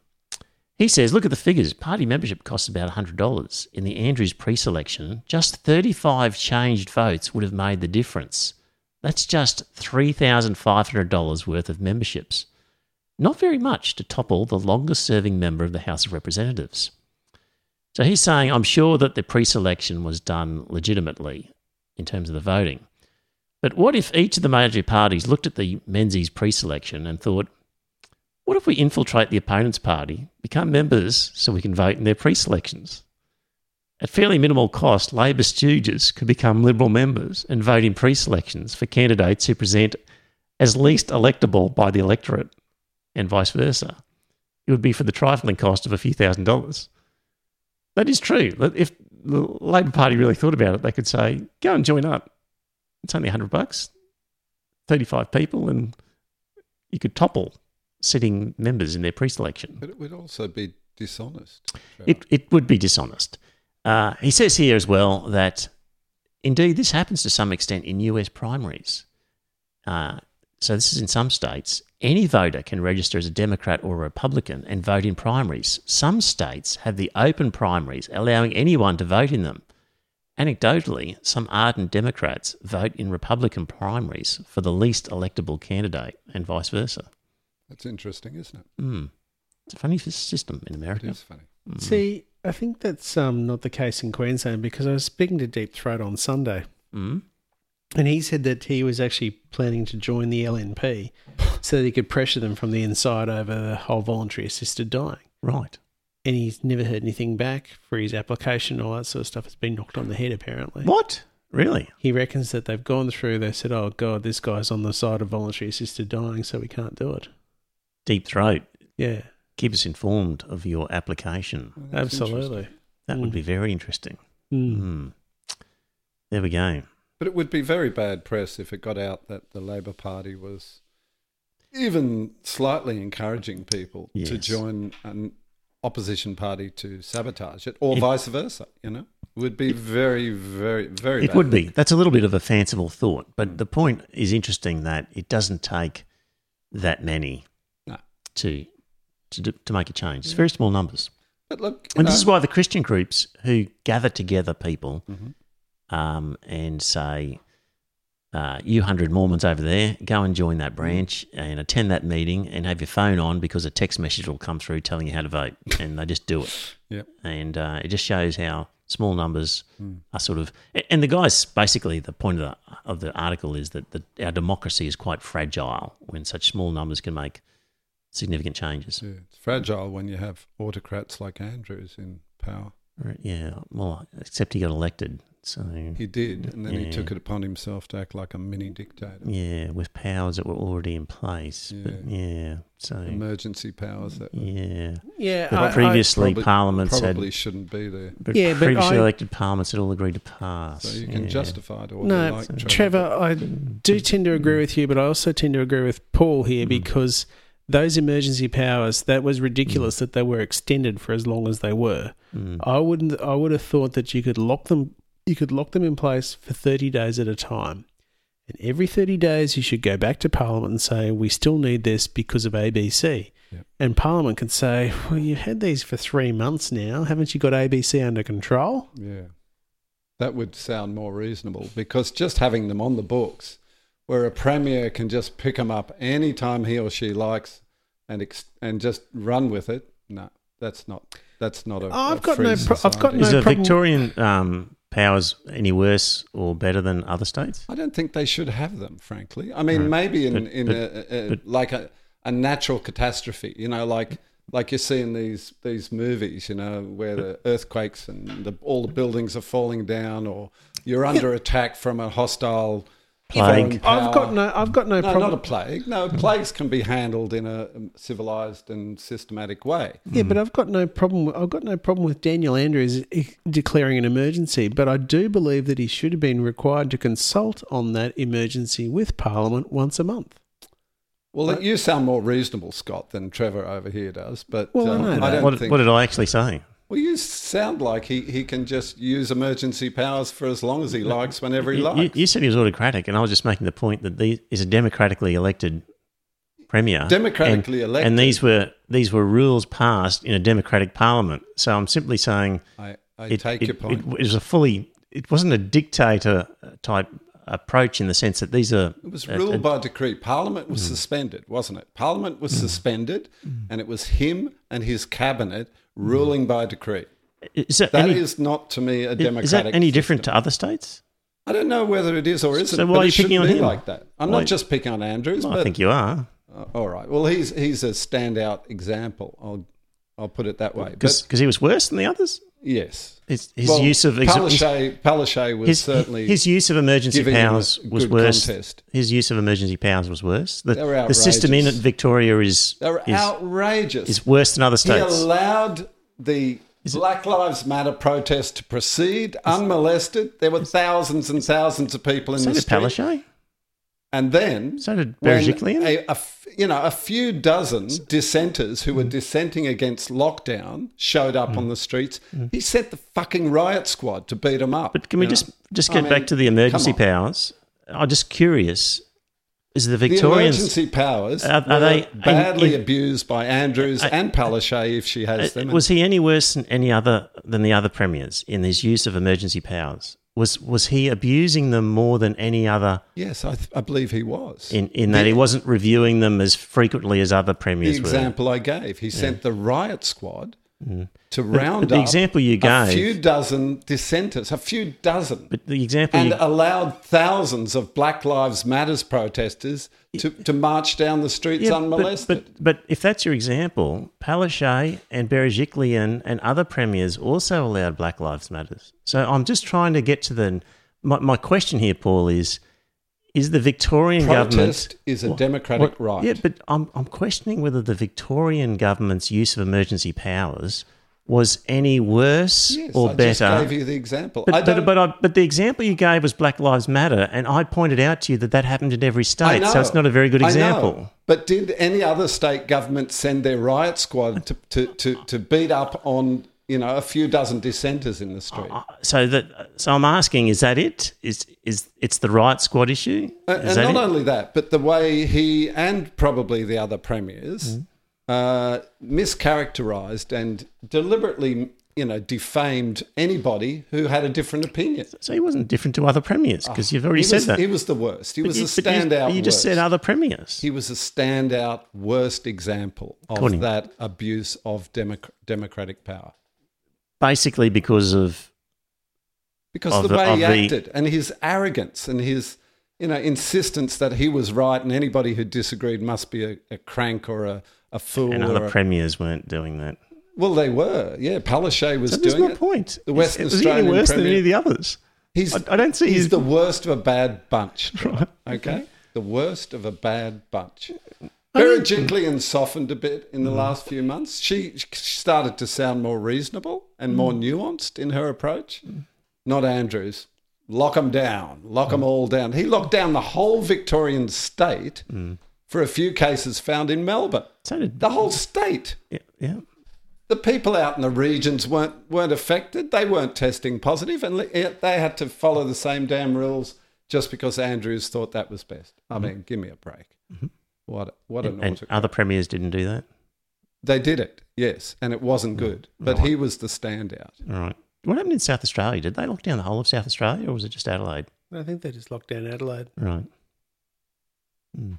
he says, look at the figures. Party membership costs about $100. In the Andrews pre selection, just 35 changed votes would have made the difference. That's just $3,500 worth of memberships. Not very much to topple the longest serving member of the House of Representatives. So he's saying, I'm sure that the pre selection was done legitimately in terms of the voting. But what if each of the major parties looked at the Menzies pre selection and thought, what if we infiltrate the opponent's party, become members so we can vote in their pre selections? At fairly minimal cost, Labor stooges could become Liberal members and vote in pre selections for candidates who present as least electable by the electorate, and vice versa. It would be for the trifling cost of a few thousand dollars. That is true. If the Labor Party really thought about it, they could say, go and join up. It's only 100 bucks, 35 people, and you could topple sitting members in their pre selection. But it would also be dishonest. It, it would be dishonest. Uh, he says here as well that indeed this happens to some extent in US primaries. Uh, so this is in some states. Any voter can register as a Democrat or a Republican and vote in primaries. Some states have the open primaries, allowing anyone to vote in them. Anecdotally, some ardent Democrats vote in Republican primaries for the least electable candidate, and vice versa. That's interesting, isn't it? Mm. It's a funny system in America. It is funny. See, I think that's um, not the case in Queensland because I was speaking to Deep Throat on Sunday, Mm. and he said that he was actually planning to join the LNP so that he could pressure them from the inside over the whole voluntary assisted dying. Right. And he's never heard anything back for his application, all that sort of stuff. It's been knocked on the head, apparently. What? Really? He reckons that they've gone through. They said, "Oh God, this guy's on the side of voluntary assisted dying, so we can't do it." Deep throat. Yeah, Keep us informed of your application. That's absolutely. That would Mm. be very interesting. Mm. Hmm. There we go. But it would be very bad press if it got out that the Labor Party was even slightly encouraging people to join an opposition party to sabotage it, or It- vice versa. You know, it would be very, very, very. It bad. would be. That's a little bit of a fanciful thought, but the point is interesting that it doesn't take that many No. To to to make a change. It's very small numbers, But look, and this is why the Christian groups who gather together people Mhm. um, and say, uh, "You hundred Mormons over there, go and join that branch and attend that meeting and have your phone on because a text message will come through telling you how to vote," and they just do it. Yep. and uh, it just shows how small numbers Hmm. are sort of. And the guys basically the point of the of the article is that the, our democracy is quite fragile when such small numbers can make significant changes. Yeah, it's fragile when you have autocrats like Andrews in power. Right, Yeah, well, except he got elected, so He did, and then he took it upon himself to act like a mini dictator. yeah, with powers that were already in place. But yeah, so Emergency powers that yeah, Yeah, but I- I- previously probably, parliaments probably had. shouldn't be there. But Yeah, but previously I- elected parliaments had all agreed to pass. So you can yeah. justify it all No, like, Trevor, I do tend to agree with you, but I also tend to agree with Paul here Mm. because those emergency powers that was ridiculous that they were extended for as long as they were. Mm. I wouldn't. I would have thought that you could lock them. You could lock them in place for thirty days at a time, and every thirty days you should go back to Parliament and say we still need this because of ABC. Yep. And Parliament can say, well, you've had these for three months now. Haven't you got ABC under control? Yeah. That would sound more reasonable because just having them on the books where a premier can just pick them up anytime he or she likes and ex- and just run with it, no, that's not that's not a. I've a got free no pro- I've got no Is the problem- Victorian um, powers any worse or better than other states? I don't think they should have them, frankly. I mean, Right. maybe in, But- in but- a, a, but- like a, a natural catastrophe, you know, like like you see in these these movies, you know, where the earthquakes and the, all the buildings are falling down, or you're under attack from a hostile foreign Plague. power. I've got no. I've got no, No, problem. not a plague. No, plagues can be handled in a um, civilized and systematic way. Yeah, but I've got no problem. With, I've got no problem with Daniel Andrews declaring an emergency. But I do believe that he should have been required to consult on that emergency with Parliament once a month. Well, you sound more reasonable, Scott, than Trevor over here does. But Well, I um, know I don't What, think. what did I actually say? Well, you sound like he, he can just use emergency powers for as long as he likes, whenever he You, you, likes. you said he was autocratic, and I was just making the point that these is a democratically elected premier, Democratically and, elected. and these were these were rules passed in a democratic parliament. So I'm simply saying I, I it, take it- your point. It, was a fully. It wasn't a dictator type approach in the sense that these are. It was ruled by decree. Parliament Hmm. was suspended, wasn't it? Parliament was suspended, and it was him and his cabinet ruling by decree. Is that That any, is not, to me, a democratic. is that any different to other states? I don't know whether it is or isn't. So why are you picking on him? like that. I'm Why- not just picking on Andrews, Well, but I think you are uh, all right. Well, he's he's a standout example. I'll I'll put it that way. Because he was worse than the others. yes, His, his well, use of Palaszczuk, Palaszczuk was his, certainly his use of emergency giving him a powers was worse. contest. His use of emergency powers was worse. The, the system in. Victoria is is, outrageous. is worse than other states. he allowed the Black Lives Matter protest to proceed unmolested. There were thousands and thousands of people in so the did street. Palaszczuk. And then So did Berejiklian. a, a you know, a few dozen dissenters who were dissenting against lockdown showed up Mm. on the streets. He sent the fucking riot squad to beat them up. But can we you know? just just I get mean, back to the emergency powers? I'm just curious. Is the The emergency powers Are- are they- badly in- abused by Andrews and Palaszczuk if she has them. was he any worse than any other than the other premiers in his use of emergency powers? Was was he abusing them more than any other yes, I, th- I believe he was. in, in that he wasn't reviewing them as frequently as other premiers were? The example I gave. He sent the riot squad mm. to round the up example you gave, a few dozen dissenters, a few dozen, But the example and you, allowed thousands of Black Lives Matters protesters to, to march down the streets Yeah, unmolested. but but if that's your example, Palaszczuk and Berejiklian and other premiers also allowed Black Lives Matters. So I'm just trying to get to the my, my question here, Paul, is is the Victorian government Protest is a democratic right. Yeah, but I'm I'm questioning whether the Victorian government's use of emergency powers was any worse yes, or I better. just gave you the example. But, but, but, I, but the example you gave was Black Lives Matter, and I pointed out to you that that happened in every state, so it's not a very good I know. example. But did any other state government send their riot squad to, to, to, to beat up on you know a few dozen dissenters in the street? Uh, So that so I'm asking, is that it? Is is it's the riot squad issue? Is and that not it? only that, but the way he and probably the other premiers Mm-hmm. Uh, mischaracterized and deliberately, you know, defamed anybody who had a different opinion. So he wasn't different to other premiers because you've already Oh, said was, that. he was the worst. He was you, a but you- standout. You, just said worst. other premiers. He was a standout worst example of According- that abuse of democ- democratic power. Basically, because of because Of the, the- way he the- acted and his arrogance and his you know insistence that he was right and anybody who disagreed must be a, a crank or a, a fool and other premiers weren't doing that. well they were yeah Palaszczuk was So there's doing no it point. the Western any worse than any of the others? he's I- I don't see he's his- the worst of a bad bunch Right. okay the worst of a bad bunch Berejiklian softened a bit in the mm. last few months. She, she started to sound more reasonable and more mm. nuanced in her approach. Not Andrews. Lock them down. Lock them mm. all down. He locked down the whole Victorian state for a few cases found in Melbourne. So did The whole state. yeah, yeah. The people out in the regions weren't weren't affected. They weren't testing positive, and yet they had to follow the same damn rules just because Andrews thought that was best. I mm-hmm. mean, give me a break. Mm-hmm. What a- what an And, and other premiers didn't do that. They did it, yes, and it wasn't mm. good. But he was the standout. All right. What happened in South Australia? Did they lock down the whole of South Australia, or was it just Adelaide? I think they just locked down Adelaide. Right. Hmm.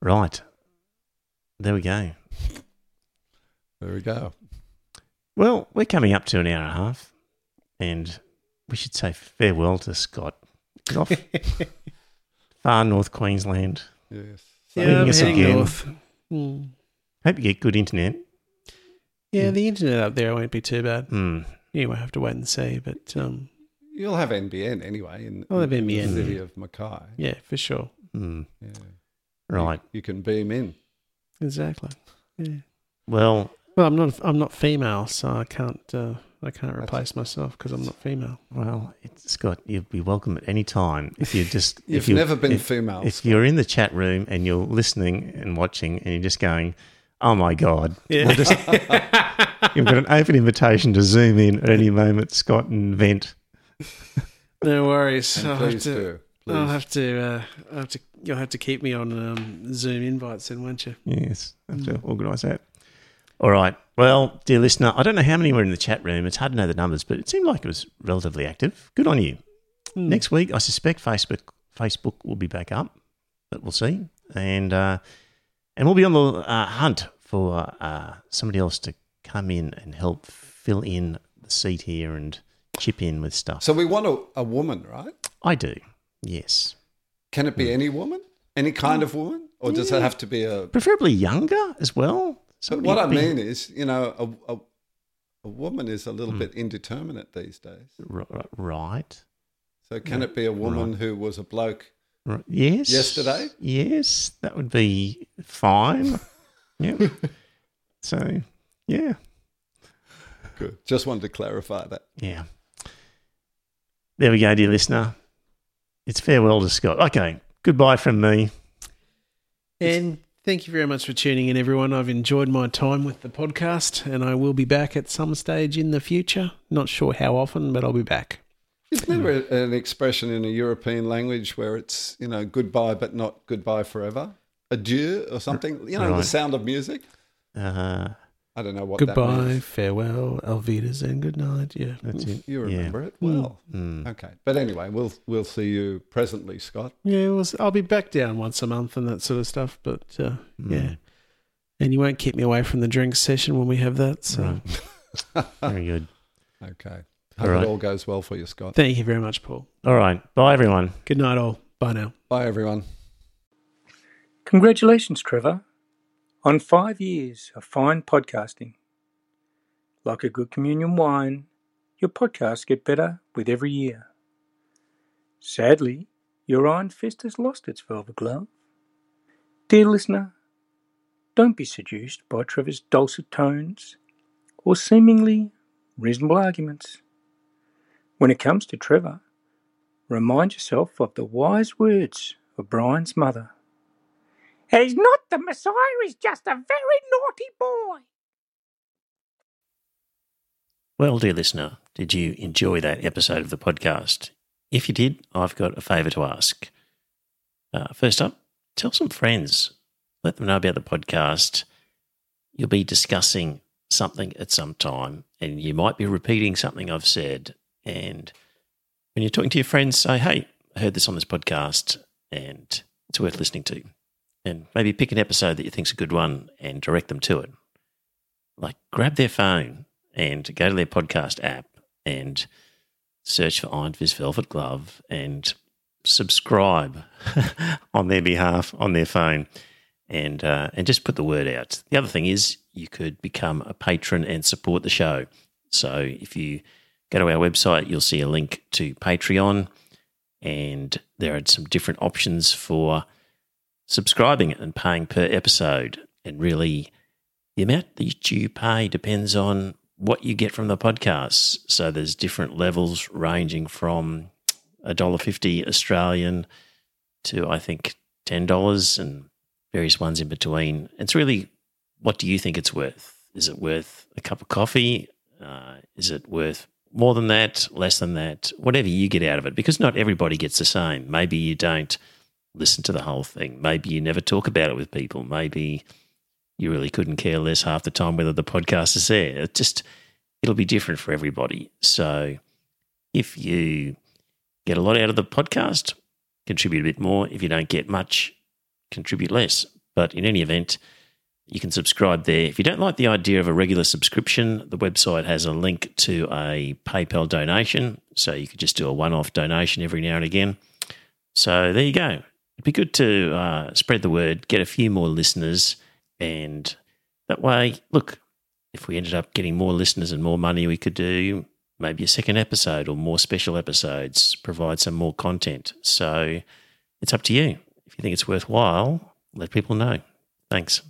Right. There we go. There we go. Well, we're coming up to an hour and a half, and we should say farewell to Scott. He's off far north Queensland. Yes. Leaving Yeah, I'm us again. north. Hmm. Hope you get good internet. Yeah, the internet up there won't be too bad. Hmm. You might have to wait and see, but um, You'll have NBN anyway in, I'll have in the NBN. city of Mackay. yeah, for sure. Hmm. Yeah. Right. You, you can beam in. Exactly. Yeah. Well, Well, I'm not. I'm not female, so I can't. Uh, I can't replace myself because I'm not female. well, it's, Scott, you'd be welcome at any time if you just. You've if you, never been if, female. If you're in the chat room and you're listening and watching, and you're just going, "Oh my god," Yeah. we'll just, you've got an open invitation to zoom in at any moment, Scott, and vent. No worries. And I'll have to. do. I'll have to. Uh, I'll have to. You'll have to keep me on um, Zoom invites, then, won't you? Yes, have to organise that. All right. Well, dear listener, I don't know how many were in the chat room. It's hard to know the numbers, but it seemed like it was relatively active. Good on you. Hmm. Next week, I suspect Facebook Facebook will be back up, but we'll see. And uh, and we'll be on the uh, hunt for uh, somebody else to come in and help fill in the seat here and chip in with stuff. So we want a, a woman, right? I do. Yes. Can it be Hmm. any woman? Any kind of woman? Or does it have to be a. Preferably younger as well. Somebody what I be- mean is, you know, a, a, a woman is a Hmm. little bit indeterminate these days. Right. So can it be a woman who was a bloke? Right. Yes. Yesterday? Yes, that would be fine. yeah. So, yeah, Good. Just wanted to clarify that. yeah. There we go, dear listener. It's farewell to Scott. Okay, goodbye from me. And thank you very much for tuning in, everyone. I've enjoyed my time with the podcast, and I will be back at some stage in the future. Not sure how often, but I'll be back. Isn't there a- an expression in a European language where it's, you know, goodbye but not goodbye forever? Adieu or something? You know, the sound of music? Uh, I don't know what that Goodbye, farewell, auf Wiedersehen, and good night. Yeah. that's it. You Yeah. remember it well. Mm. Okay. But anyway, we'll we'll see you presently, Scott. Yeah, well, I'll be back down once a month and that sort of stuff. But uh, yeah, and you won't keep me away from the drinks session when we have that. So Right. Very good. Okay. Hope right. it all goes well for you, Scott. thank you very much, Paul. All right. Bye, everyone. Good night, all. Bye now. Bye, everyone. Congratulations, Trevor, on five years of fine podcasting. Like a good communion wine, your podcasts get better with every year. Sadly, your iron fist has lost its velvet glove. Dear listener, don't be seduced by Trevor's dulcet tones or seemingly reasonable arguments. When it comes to Trevor, remind yourself of the wise words of Brian's mother. He's not the Messiah, he's just a very naughty boy. Well, dear listener, did you enjoy that episode of the podcast? If you did, I've got a favour to ask. Uh, first up, tell some friends, let them know about the podcast. You'll be discussing something at some time, and you might be repeating something I've said. And when you're talking to your friends, say, Hey, I heard this on this podcast, and it's worth listening to. And maybe pick an episode that you think's a good one and direct them to it. Like grab their phone and go to their podcast app and search for Iron Fist Velvet Glove and subscribe on their behalf on their phone and uh, and just put the word out. The other thing is you could become a patron and support the show. So if you go to our website, you'll see a link to Patreon, and there are some different options for subscribing and paying per episode. And really, the amount that you pay depends on what you get from the podcast. So there's different levels ranging from a dollar fifty Australian to I think ten dollars and various ones in between. It's really what do you think it's worth? Is it worth a cup of coffee? Uh, is it worth more than that, less than that? Whatever you get out of it, because not everybody gets the same. Maybe you don't listen to the whole thing. Maybe you never talk about it with people. Maybe you really couldn't care less half the time whether the podcast is there. It just it'll be different for everybody. So if you get a lot out of the podcast, contribute a bit more. If you don't get much, contribute less. But in any event, you can subscribe there. If you don't like the idea of a regular subscription, the website has a link to a PayPal donation. So you could just do a one off donation every now and again. So there you go. It'd be good to uh, spread the word, get a few more listeners, and that way, look, if we ended up getting more listeners and more money, we could do maybe a second episode or more special episodes, provide some more content. So it's up to you. If you think it's worthwhile, let people know. Thanks.